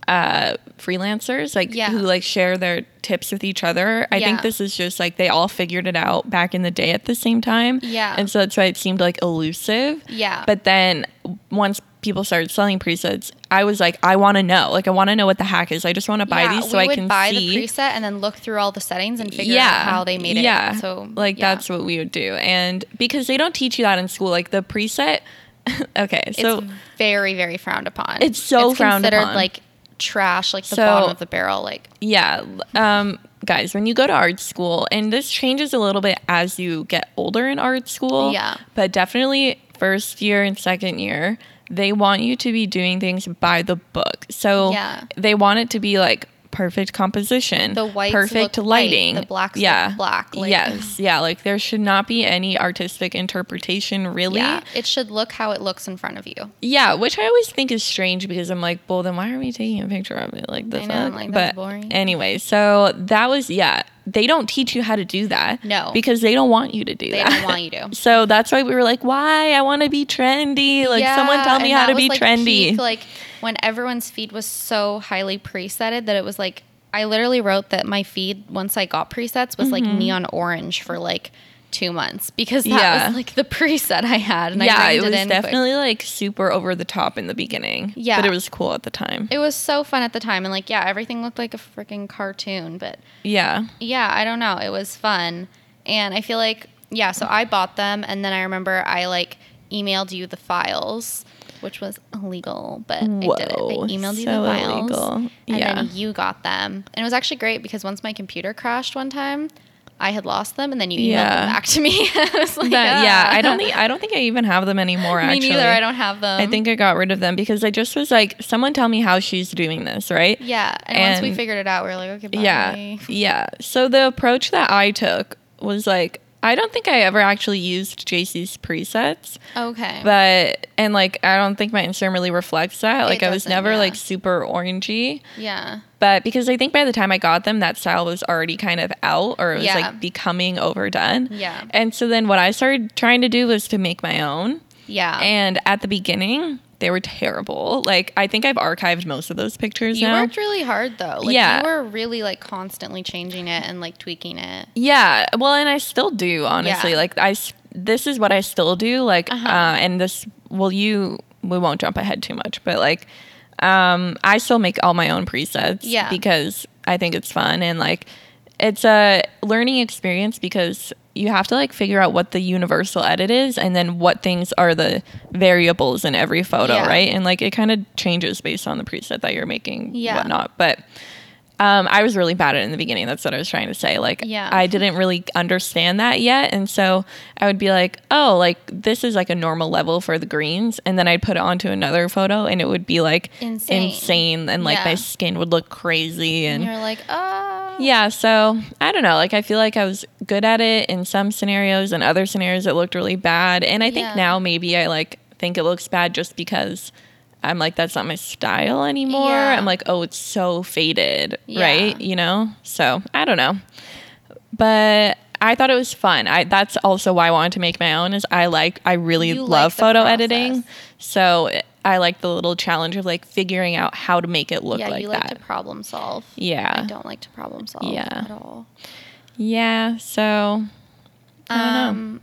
uh freelancers like Yeah. who like share their tips with each other. I Yeah. think this is just like they all figured it out back in the day at the same time. Yeah. And so that's why it seemed like elusive. Yeah. But then once people started selling presets, I was like, I want to know. Like, I want to know what the hack is. I just want to buy Yeah, these so I can buy see. the preset and then look through all the settings and figure out how they made it. Yeah. So like yeah. that's what we would do. And because they don't teach you that in school, like the preset. okay, so it's very very frowned upon. It's so frowned considered upon. like trash, like the So- bottom of the barrel. Like yeah, um, guys, when you go to art school, and this changes a little bit as you get older in art school. Yeah. But definitely first year and second year, they want you to be doing things by the book. So Yeah. they want it to be like perfect composition, The white, perfect look white, lighting, the blacks yeah, black, like- yes, yeah. Like there should not be any artistic interpretation, really. yeah, it should look how it looks in front of you. Yeah, which I always think is strange because I'm like, well, then why are we taking a picture of it? Like the I know, like, that's but boring. anyway, so that was yeah. They don't teach you how to do that. No. because they don't want you to do They that. don't want you to. So that's why we were like, why? I want to be trendy. Like someone tell me how to be like, trendy. peak, like when everyone's feed was so highly presetted that it was like I literally wrote that my feed once I got presets was like mm-hmm. neon orange for like two months because that. Yeah. was like the preset I had. And yeah, I it was quick. definitely like super over the top in the beginning. Yeah. but it was cool at the time. It was so fun at the time, and like, yeah, everything looked like a freaking cartoon. But yeah, yeah, I don't know, it was fun, and I feel like yeah. So I bought them, and then I remember I like emailed you the files, which was illegal, but I did it. I Whoa, emailed you so the files, illegal. and Yeah. then you got them, and it was actually great because once my computer crashed one time. I had lost them, and then you emailed Yeah. them back to me. I was like, That- yeah. "Ah." I don't think I don't think I even have them anymore. Me actually, neither. I don't have them. I think I got rid of them because I just was like, someone tell me how she's doing this, right? Yeah, and, once we figured it out, we were like, okay, bye. Yeah. Yeah. So the approach that I took was like, I don't think I ever actually used JC's presets, Okay. but, and like, I don't think my Instagram really reflects that. Like, I was never yeah. like super orangey. yeah. But because I think by the time I got them, that style was already kind of out or it was Yeah. like becoming overdone. Yeah. And so then what I started trying to do was to make my own. Yeah. And at the beginning, they were terrible. Like, I think I've archived most of those pictures You now. worked really hard though. Like Yeah. you were really like constantly changing it and like tweaking it. Yeah, well, and I still do honestly. Yeah. Like I, this is what I still do. Like, uh Uh-huh. and this, well, you, we won't jump ahead too much, but like, um, I still make all my own presets. Yeah. because I think it's fun and like, it's a learning experience because you have to like figure out what the universal edit is and then what things are the variables in every photo, Yeah. right? And like it kind of changes based on the preset that you're making, Yeah. whatnot. But um, I was really bad at it in the beginning. That's what I was trying to say. Like, Yeah. I didn't really understand that yet. And so I would be like, oh, like this is like a normal level for the greens. And then I'd put it onto another photo and it would be like Insane. insane. And like my skin would look crazy. And And you're like, oh yeah, so I don't know. Like, I feel like I was good at it in some scenarios, and other scenarios it looked really bad. And I think Yeah. now maybe I like think it looks bad just because I'm like, that's not my style anymore. Yeah. I'm like, oh, it's so faded, Yeah. right? You know? So I don't know. But I thought it was fun. I that's also why I wanted to make my own is I like I really You love the photo process. editing. So I like the little challenge of like figuring out how to make it look yeah, like you like that. to problem solve. yeah. I don't like to problem solve Yeah. at all. Yeah. So I don't know. Um,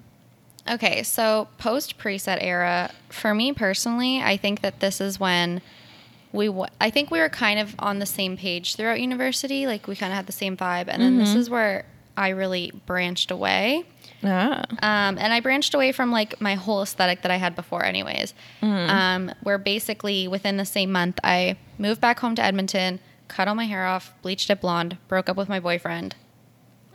okay, so post preset era, for me personally, I think that this is when we. W- I think we were kind of on the same page throughout university. Like we kind of had the same vibe, and then Mm-hmm. this is where I really branched away. Ah. Um, and I branched away from like my whole aesthetic that I had before, anyways. Mm-hmm. Um, where basically within the same month, I moved back home to Edmonton, cut all my hair off, bleached it blonde, broke up with my boyfriend.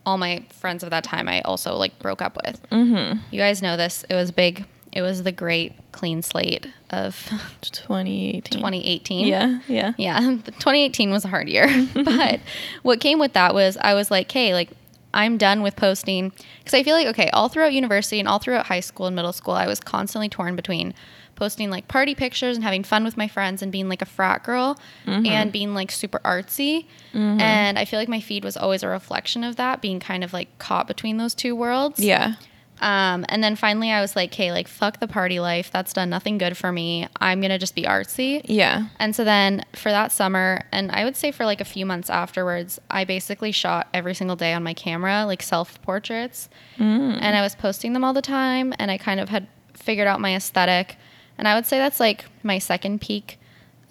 All my friends of that time, I also like broke up with. Mm-hmm. You guys know this. It was big. It was the great clean slate of 2018. 2018. Yeah. Yeah. Yeah, 2018 was a hard year. but what came with that was I was like, hey, like I'm done with posting because I feel like okay, all throughout university and all throughout high school and middle school, I was constantly torn between posting like party pictures and having fun with my friends and being like a frat girl mm-hmm. and being like super artsy. Mm-hmm. And I feel like my feed was always a reflection of that, being kind of like caught between those two worlds. Yeah. Um, and then finally, I was like, hey, like fuck the party life. That's done nothing good for me. I'm gonna just be artsy. Yeah. And so then for that summer, and I would say for like a few months afterwards, I basically shot every single day on my camera, like self portraits. Mm. And I was posting them all the time. And I kind of had figured out my aesthetic. And I would say that's like my second peak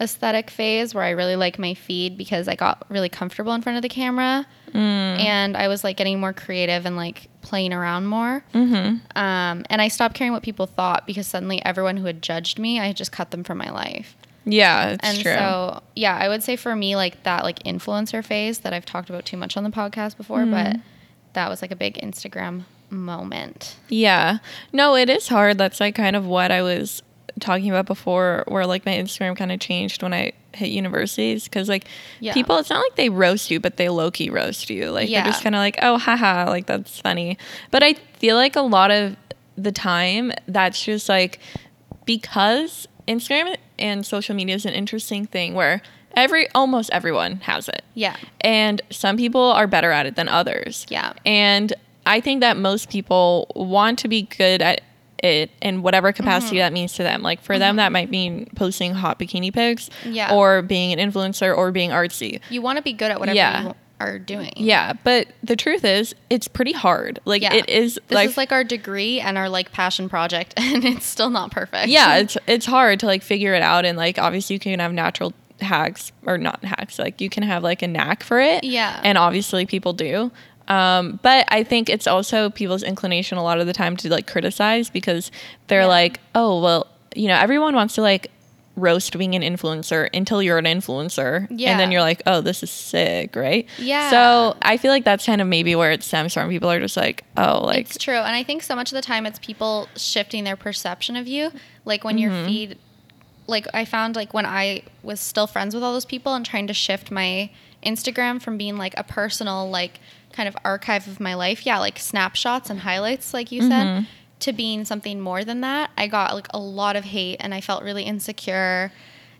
aesthetic phase where I really like my feed because I got really comfortable in front of the camera. Mm. And I was like getting more creative and like playing around more. Mm-hmm. Um, and I stopped caring what people thought because suddenly everyone who had judged me, I just cut them from my life. Yeah. It's And true. so, yeah, I would say for me, like that, like influencer phase that I've talked about too much on the podcast before, Mm-hmm. but that was like a big Instagram moment. Yeah. No, it is hard. That's like kind of what I was talking about before, where like my Instagram kind of changed when I hit universities. Because like Yeah. people, it's not like they roast you, but they low key roast you. Like they're just kind of like, oh, haha, like that's funny. But I feel like a lot of the time, that's just like because Instagram and social media is an interesting thing where every almost everyone has it. Yeah. And some people are better at it than others. Yeah. And I think that most people want to be good at it in whatever capacity Mm-hmm. that means to them. Like for them, that might mean posting hot bikini pics, Yeah. or being an influencer, or being artsy. You want to be good at whatever Yeah. you are doing. Yeah, but the truth is, it's pretty hard. Like Yeah. it is. This like, is like our degree and our like passion project, and it's still not perfect. yeah, it's it's hard to like figure it out, and like obviously you can have natural hacks or not hacks. Like you can have like a knack for it. Yeah. and obviously people do. Um, but I think it's also people's inclination a lot of the time to like criticize because they're Yeah. like, oh well, you know, everyone wants to like roast being an influencer until you're an influencer, and then you're like, oh, this is sick, right? Yeah. So I feel like that's kind of maybe where it stems from. People are just like, oh, like it's true. And I think so much of the time it's people shifting their perception of you. Like when Mm-hmm. your feed, like I found like when I was still friends with all those people and trying to shift my Instagram from being like a personal, like kind of archive of my life, yeah, like snapshots and highlights, like you Mm-hmm. said, to being something more than that, I got like a lot of hate and I felt really insecure.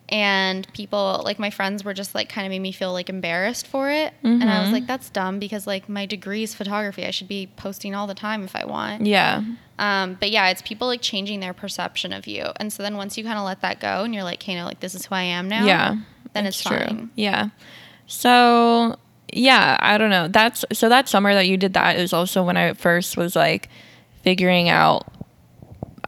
And people, like my friends, were just like kind of made me feel like embarrassed for it. And I was Mhm. like, that's dumb because like my degree is photography. I should be posting all the time if I want. yeah, Um, but yeah, it's people like changing their perception of you. And so then once you kind of let that go and you're like, hey, no, like this is who I am now. yeah, Then it's fine. Yeah. So yeah, I don't know. That's so that summer that you did that is also when I first was like figuring out.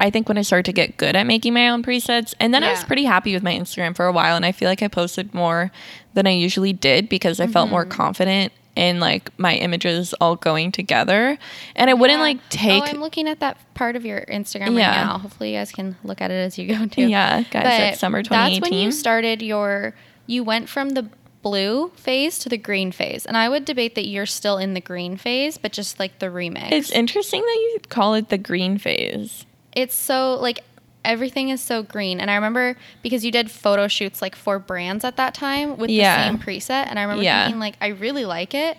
I think when I started to get good at making my own presets, and then I was pretty happy with my Instagram for a while, and I feel like I posted more than I usually did because I felt more Mm-hmm. confident in like my images all going together, and I wouldn't Yeah. like take. Oh, I'm looking at that part of your Instagram Yeah. right now. Hopefully, you guys can look at it as you go too. Yeah, guys, that's summer That's when you started your. You went from the blue phase to the green phase, and I would debate that you're still in the green phase, but just like the remix. it's interesting that you call it the green phase. it's so like everything is so green and i remember because you did photo shoots like for brands at that time with Yeah. the same preset and i remember Yeah. thinking like i really like it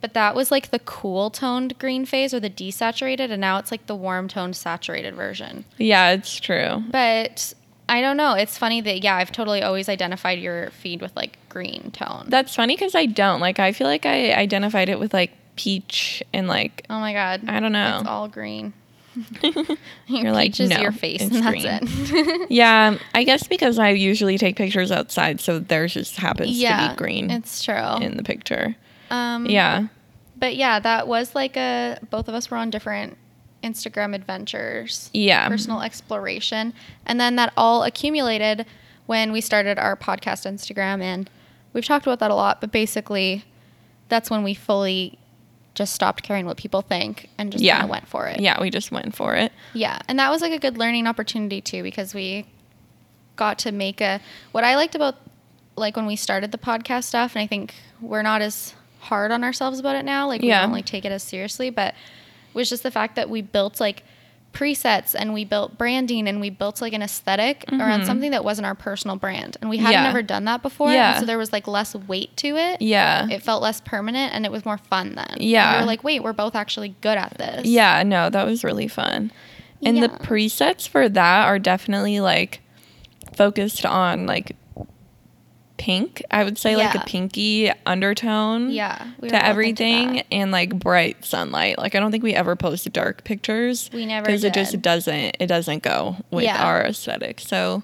but that was like the cool toned green phase or the desaturated and now it's like the warm toned saturated version Yeah, it's true. but I don't know. It's funny that yeah, I've totally always identified your feed with like green tone. That's funny because I don't. Like, I feel like I identified it with like peach and like, oh my god. I don't know. It's all green. You're like, Peach no, your face, and that's green. it. yeah, I guess because I usually take pictures outside, so theirs just happens yeah, to be green It's true. in the picture. um, Yeah. but yeah, that was like a. Both of us were on different Instagram adventures. Yeah. Personal exploration, and then that all accumulated when we started our podcast Instagram, and we've talked about that a lot. But basically, that's when we fully just stopped caring what people think and just Yeah. kind of went for it. Yeah, we just went for it. Yeah, and that was like a good learning opportunity too because we got to make a what I liked about like when we started the podcast stuff and I think we're not as hard on ourselves about it now like we Yeah. don't like take it as seriously but was just the fact that we built like presets and we built branding and we built like an esthetic around something that wasn't our personal brand and we had Mm-hmm. Yeah. never done that before Yeah. so there was like less weight to it Yeah. it felt less permanent and it was more fun then And Yeah. we were like wait we're both actually good at this Yeah, no, that was really fun. And the presets for that are definitely like focused on like pink. I would say like a pinky undertone. Yeah, we were both into to everything and like bright sunlight. Like I don't think we ever post dark pictures. We never because it just doesn't it doesn't go with Yeah. our aesthetic. So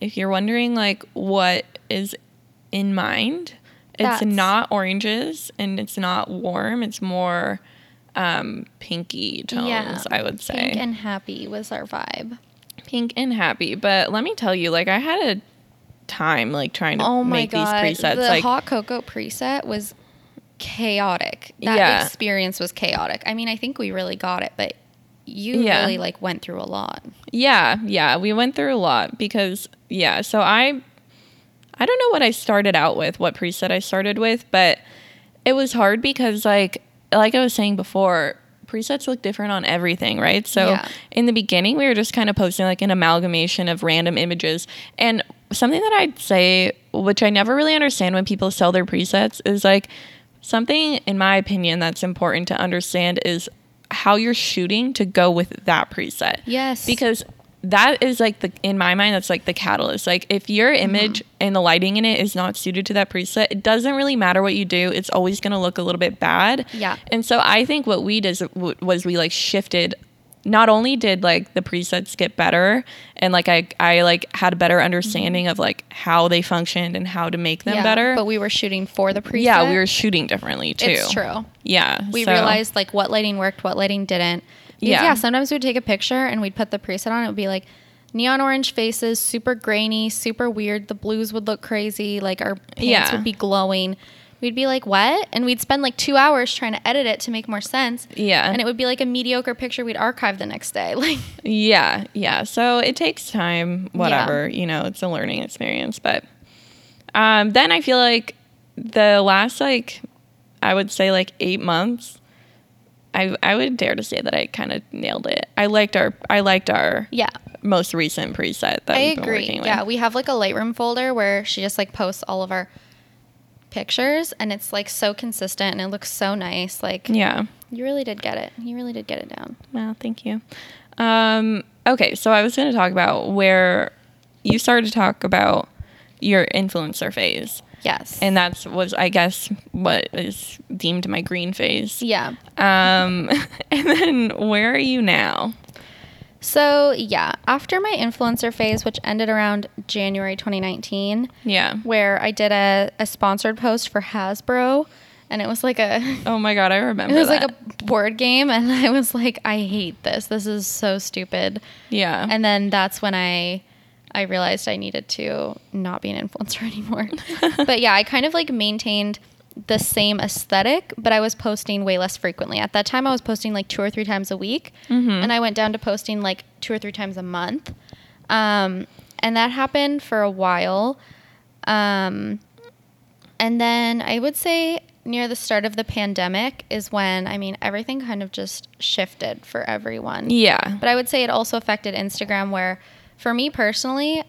if you're wondering like what is in mind, it's That's- not oranges and it's not warm. It's more um pinky tones, I would say. Pink and happy was our vibe. pink and happy. But let me tell you, like I had a time like trying to Oh my make god, these presets. the like Hot Coco preset was chaotic. That Yeah. experience was chaotic. I mean, I think we really got it, but you Yeah. really like went through a lot. Yeah, yeah, we went through a lot because yeah, so I I don't know what I started out with, what preset I started with, but it was hard because like like I was saying before, presets look different on everything, right? So Yeah. in the beginning we were just kind of posting like an amalgamation of random images and something that I'd say which I never really understand when people sell their presets is like something in my opinion that's important to understand is how you're shooting to go with that preset Yes. because that is like the in my mind that's like the catalyst like if your Mm-hmm. image and the lighting in it is not suited to that preset it doesn't really matter what you do it's always going to look a little bit bad Yeah. and so i think what we did was we like shifted not only did like the presets get better and like i i like had a better understanding of like how they functioned and how to make them Mm-hmm. Yeah, better But we were shooting for the preset. yeah we were shooting differently too It's true. yeah We so- realized like what lighting worked, what lighting didn't. Because, Yeah. yeah. Sometimes we'd take a picture and we'd put the preset on. It would be like neon orange faces, super grainy, super weird. The blues would look crazy. Like our pants Yeah. would be glowing. We'd be like, what? And we'd spend like two hours trying to edit it to make more sense. yeah And it would be like a mediocre picture we'd archive the next day. Like, Yeah, yeah. So it takes time, whatever, yeah. you know, it's a learning experience. But um, then I feel like the last, like, I would say like eight months, I, I would dare to say that I kind of nailed it. I liked our, I liked our yeah, most recent preset that I agree. with. Yeah, we have like a Lightroom folder where she just like posts all of our pictures and it's like so consistent and it looks so nice. Like, Yeah. you really did get it. You really did get it down. Well, thank you. Um, okay, so I was going to talk about where you started to talk about your influencer phase. Yes. and that's was I guess what is deemed my green phase. yeah. Um, and then where are you now? So, yeah, after my influencer phase, which ended around January 2019, Yeah. where I did a, a sponsored post for Hasbro, and it was like a. Oh my god, I remember. It was that. like a board game, and I was like, I hate this. This is so stupid. yeah. And then that's when I I realized I needed to not be an influencer anymore. but yeah, I kind of like maintained the same aesthetic, but I was posting way less frequently. At that time, I was posting like two or three times a week, and I went down to posting like two or three times a month. Um, and that happened for a while. Um, and then I would say near the start of the pandemic is when, I mean, everything kind of just shifted for everyone. yeah. But I would say it also affected Instagram, where for me personally,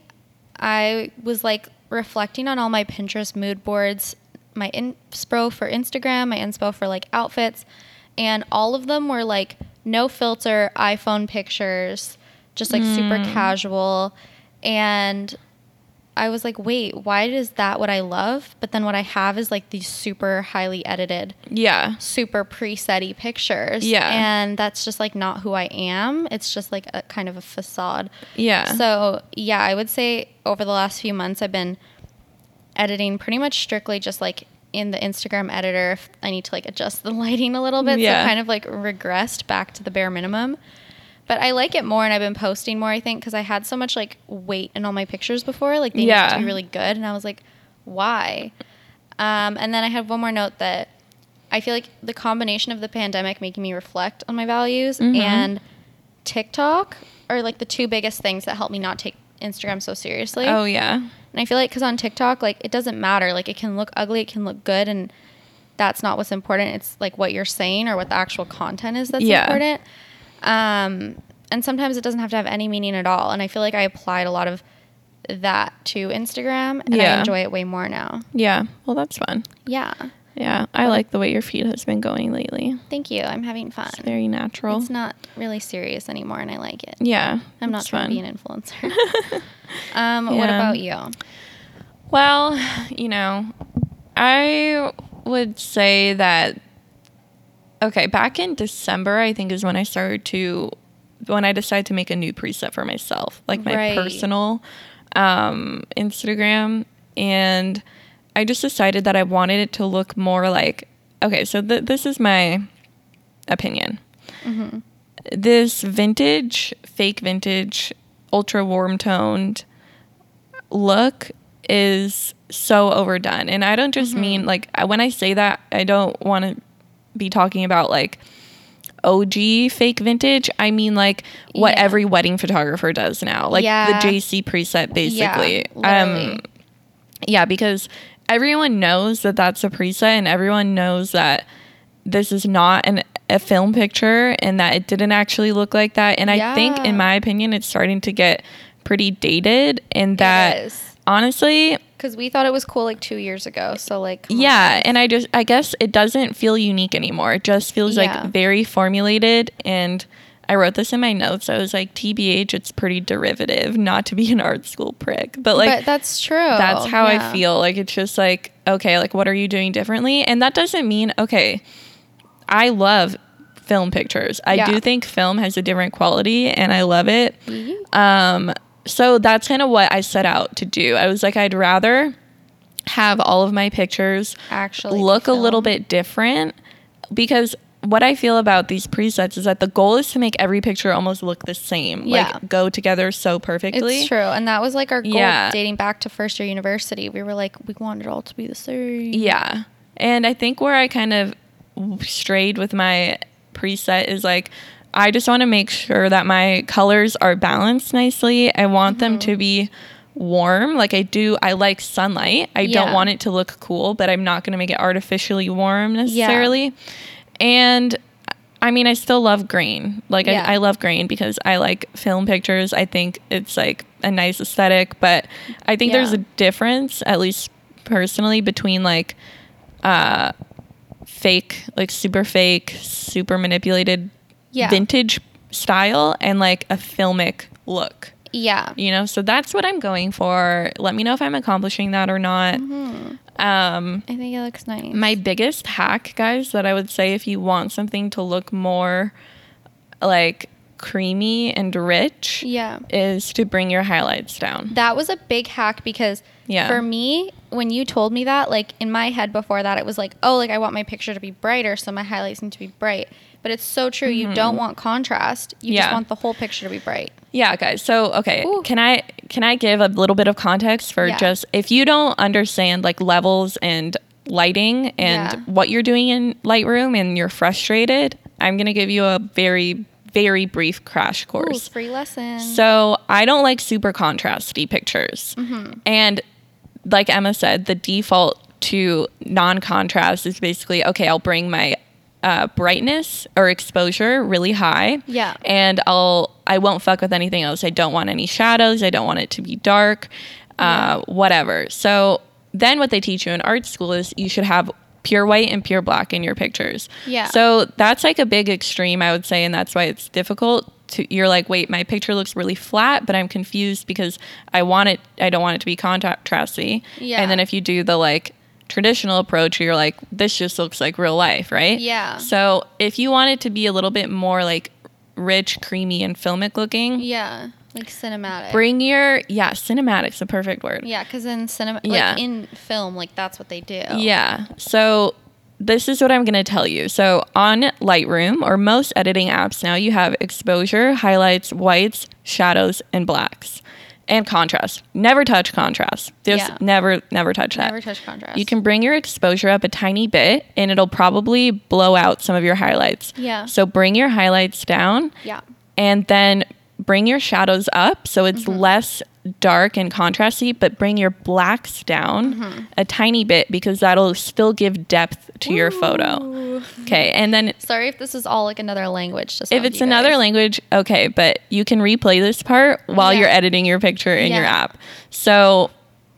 I was like reflecting on all my Pinterest mood boards, my inspo for Instagram, my inspo for like outfits, and all of them were like no filter iPhone pictures, just like super mm. casual. and I was like, wait, why is that what I love? But then what I have is like these super highly edited, Yeah. super preset pictures. Yeah. And that's just like not who I am. It's just like a kind of a facade. Yeah. So, yeah, I would say over the last few months, I've been editing pretty much strictly just like in the Instagram editor. If I need to like adjust the lighting a little bit. Yeah. So, kind of like regressed back to the bare minimum. But I like it more and I've been posting more, I think, because I had so much like weight in all my pictures before. Like, they needed Yeah. to be really good. And I was like, why? Um, and then I have one more note that I feel like the combination of the pandemic making me reflect on my values Mhm. and TikTok are like the two biggest things that help me not take Instagram so seriously. oh yeah. And I feel like because on TikTok, like it doesn't matter. Like it can look ugly, it can look good, and that's not what's important. It's like what you're saying or what the actual content is that's Yeah. important. Um, and sometimes it doesn't have to have any meaning at all. And I feel like I applied a lot of that to Instagram, and I enjoy it way more now. Yeah. Well, that's fun. Yeah. Yeah. I like the way your feed has been going lately. Thank you. I'm having fun. It's very natural. It's not really serious anymore, and I like it. yeah. I'm not trying to be an influencer. um, What about you? Well, you know, I would say that okay, back in December I think is when I started to when I decided to make a new preset for myself, like my Right. personal um Instagram and I just decided that I wanted it to look more like okay, so th- this is my opinion. Mm-hmm. This vintage, fake vintage, ultra warm toned look is so overdone. And I don't just mean like when I say that, I don't want to be talking about like OG fake vintage. I mean like what Yeah. every wedding photographer does now, like Yeah. the JC preset basically. Yeah, um yeah, because everyone knows that that's a preset and everyone knows that this is not an a film picture and that it didn't actually look like that. And I think in my opinion it's starting to get pretty dated and that honestly Because we thought it was cool like two years ago. So like, come on. yeah, and I just I guess it doesn't feel unique anymore. It just feels Yeah. like very formulated and I wrote this in my notes. I was like TBH it's pretty derivative, not to be an art school prick. But like but that's true. that's how Yeah. I feel. Like it's just like, okay, like what are you doing differently? And that doesn't mean okay, I love film pictures. I Yeah. do think film has a different quality and I love it. Mhm. Um so that's kind of what I set out to do. I was like I'd rather have all of my pictures Actually, look a little bit different because what I feel about these presets is that the goal is to make every picture almost look the same, Yeah. like go together so perfectly. It's true, and that was like our goal Yeah. dating back to first year university. We were like, we want it all to be the same. Yeah. And I think where I kind of strayed with my preset is like, I just want to make sure that my colors are balanced nicely. I want them Mm-hmm. to be warm. Like I do, I like sunlight. I don't want it to look cool, but I'm not going to make it artificially warm necessarily. And I mean, I still love green. Like Yeah. I, I love green because I like film pictures. I think it's like a nice aesthetic, but I think there's a difference, at least personally, between like uh fake, like super fake, super manipulated Yeah. vintage style and like a filmic look. Yeah. You know, so that's what I'm going for. Let me know if I'm accomplishing that or not. Mhm. Um I think it looks nice. my biggest hack, guys, that I would say if you want something to look more like creamy and rich yeah. is to bring your highlights down. That was a big hack because Yeah. for me, when you told me that, like in my head before that, it was like, oh, like I want my picture to be brighter, so my highlights need to be bright. But it's so true. You don't want contrast. You just Mm-hmm. Want the whole picture to be bright. Yeah, guys. So, okay, Ooh. can I can I give a little bit of context for Yeah. just if you don't understand like levels and lighting and Yeah. what you're doing in Lightroom and you're frustrated, I'm going to give you a very very brief crash Ooh, course. free lesson. So I don't like super contrasty pictures. Mm-hmm. And like Emma said, the default to non contrast is basically okay, I'll bring my uh, brightness or exposure really high. Yeah. And I'll, I won't fuck with anything else. I don't want any shadows. I don't want it to be dark, uh, whatever. So then what they teach you in art school is you should have pure white and pure black in your pictures. Yeah. So that's like a big extreme, I would say. And that's why it's difficult to you're like, wait, my picture looks really flat, but I'm confused because I want it I don't want it to be contrasty. Yeah. And then if you do the like traditional approach, where you're like, this just looks like real life, right? Yeah. So if you want it to be a little bit more like rich, creamy, and filmic looking, Yeah, like cinematic. bring your yeah, cinematic's a perfect word. yeah, because in cinema, Yeah. like in film, like that's what they do. Yeah. So this is what I'm going to tell you. So on Lightroom or most editing apps now, you have exposure, highlights, whites, shadows, and blacks. And contrast. Never touch contrast. Just Yeah. never, never touch that. Never touch contrast. You can bring your exposure up a tiny bit and it'll probably blow out some of your highlights. Yeah. So bring your highlights down Yeah. and then bring your shadows up so it's Mm-hmm. less dark and contrasty, but bring your blacks down Mm-hmm. a tiny bit because that'll still give depth to your photo. Okay. And then Sorry if this is all like another language. Some if it's another guys. language, okay, but you can replay this part while Yeah. you're editing your picture in your app. So,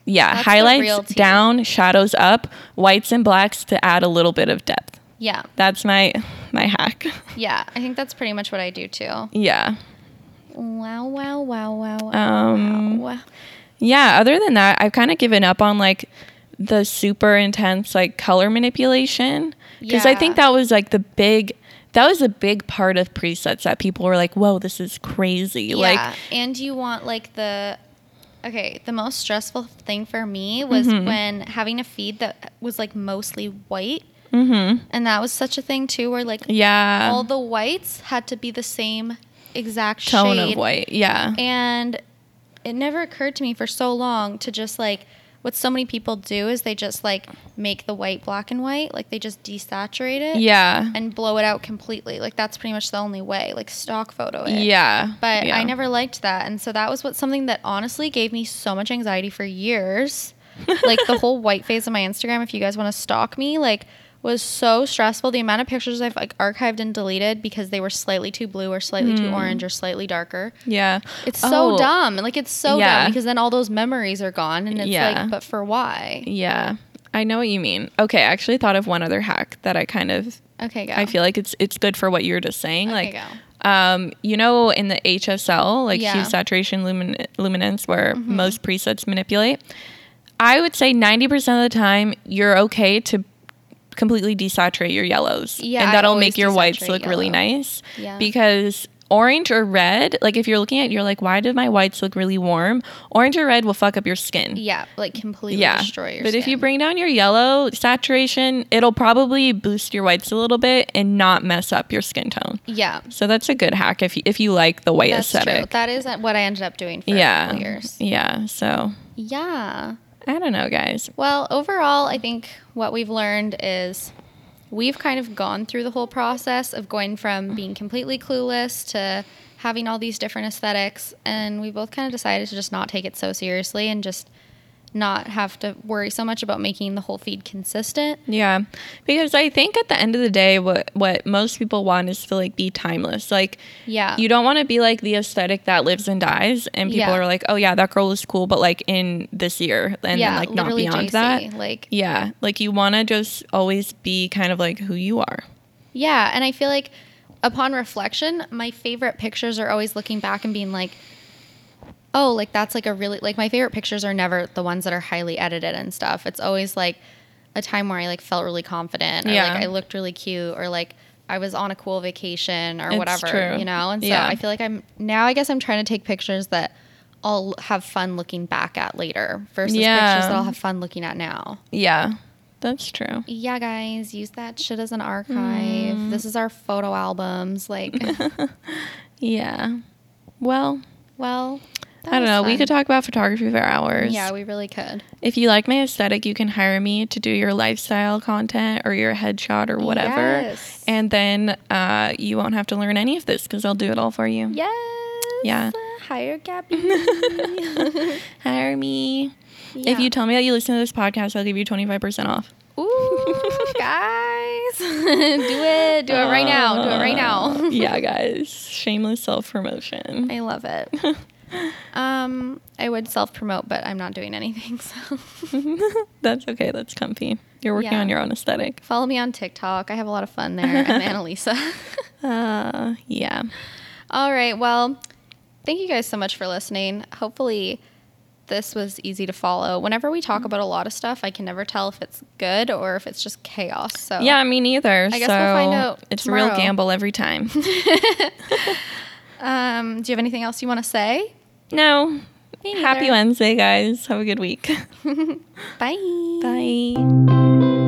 yeah, That's highlights down, shadows up, whites and blacks to add a little bit of depth. Yeah. That's my my hack. Yeah. I think that's pretty much what I do too. yeah. Wow, wow, wow, wow, wow. Um, wow. Yeah, other than that, I've kind of given up on like the super intense like color manipulation because I think that was like the big that was a big part of presets that people were like, "Whoa, this is crazy." Yeah. Like and you want like the okay, the most stressful thing for me was Mm-hmm. when having a feed that was like mostly white. mhm. And that was such a thing too where like Yeah. all the whites had to be the same exact tone shade. of white. Yeah. And it never occurred to me for so long to just like what so many people do is they just like make the white black and white, like they just desaturate it yeah. and blow it out completely. Like that's pretty much the only way, like stock photo it. Yeah. But yeah. I never liked that. And so that was what something that honestly gave me so much anxiety for years. like the whole white phase of my Instagram, if you guys want to stalk me, like was so stressful. The amount of pictures I've like archived and deleted because they were slightly too blue or slightly too orange or slightly darker. Yeah. It's so Hmm. Oh, dumb. Like it's so Yeah. dumb because then all those memories are gone and it's Yeah. like, but for why? Yeah. I know what you mean. Okay, I actually thought of one other hack that I kind of Okay, go. I feel like it's it's good for what you're just saying. Okay, like go. um, you know, in the HSL, like Yeah. Mm-hmm. hue saturation lumin- luminance, where most presets manipulate, I would say 90% of the time you're okay to completely desaturate your yellows. Yeah, And that'll make your whites look really nice. Yeah. Because orange or red, like if you're looking at, it, you're like, why did my whites look really warm? Orange or red will fuck up your skin. Yeah, like completely Yeah. destroy your But if you bring down your yellow saturation, it'll probably boost your whites a little bit and not mess up your skin tone. Yeah. So that's a good hack if you, if you like the white That's true. aesthetic. That is what I ended up doing for yeah. years. Yeah. So Yeah. I don't know, guys. Well, overall, I think what we've learned is we've kind of gone through the whole process of going from being completely clueless to having all these different aesthetics. And we both kind of decided to just not take it so seriously and just not have to worry so much about making the whole feed consistent. Yeah. Because I think at the end of the day what what most people want is to like be timeless. Like Yeah. you don't want to be like the aesthetic that lives and dies and people Yeah. are like, "Oh yeah, that girl is cool, but like in this year." And yeah, then like not beyond JC. that. Like, Yeah. Like you want to just always be kind of like who you are. Yeah, and I feel like upon reflection, my favorite pictures are always looking back and being like, oh, like that's like a really like my favorite pictures are never the ones that are highly edited and stuff. It's always like a time where I like felt really confident or Yeah. like I looked really cute or like I was on a cool vacation or It's whatever, true. you know? And so Yeah. I feel like I'm now I guess I'm trying to take pictures that I'll have fun looking back at later versus Yeah. pictures that I'll have fun looking at now. Yeah. That's true. Yeah, guys, use that shit as an archive. Mm. This is our photo albums. Like, Yeah. Well, well, that I don't know. We could talk about photography for hours. Yeah, we really could. If you like my aesthetic, you can hire me to do your lifestyle content or your headshot or whatever. Yes. And then uh, you won't have to learn any of this because I'll do it all for you. Yes. Yeah. Hire Gabby. Hire me. If you tell me that you listen to this podcast, I'll give you 25% off. Ooh, guys, do it. Do it right now. Do it right now. Uh, yeah, guys. Shameless self promotion. I love it. Um, I would self promote, but I'm not doing anything. So That's okay. That's comfy. You're working Yeah. on your own aesthetic. follow me on TikTok. I have a lot of fun there. I'm Annalisa. Uh, yeah. All right. Well, thank you guys so much for listening. Hopefully, this was easy to follow. Whenever we talk about a lot of stuff, I can never tell if it's good or if it's just chaos. So Yeah, me neither. I guess we'll find out It's a real gamble every time. Um, do you have anything else you want to say? no. Happy. Wednesday, guys. Have a good week. Bye. Bye.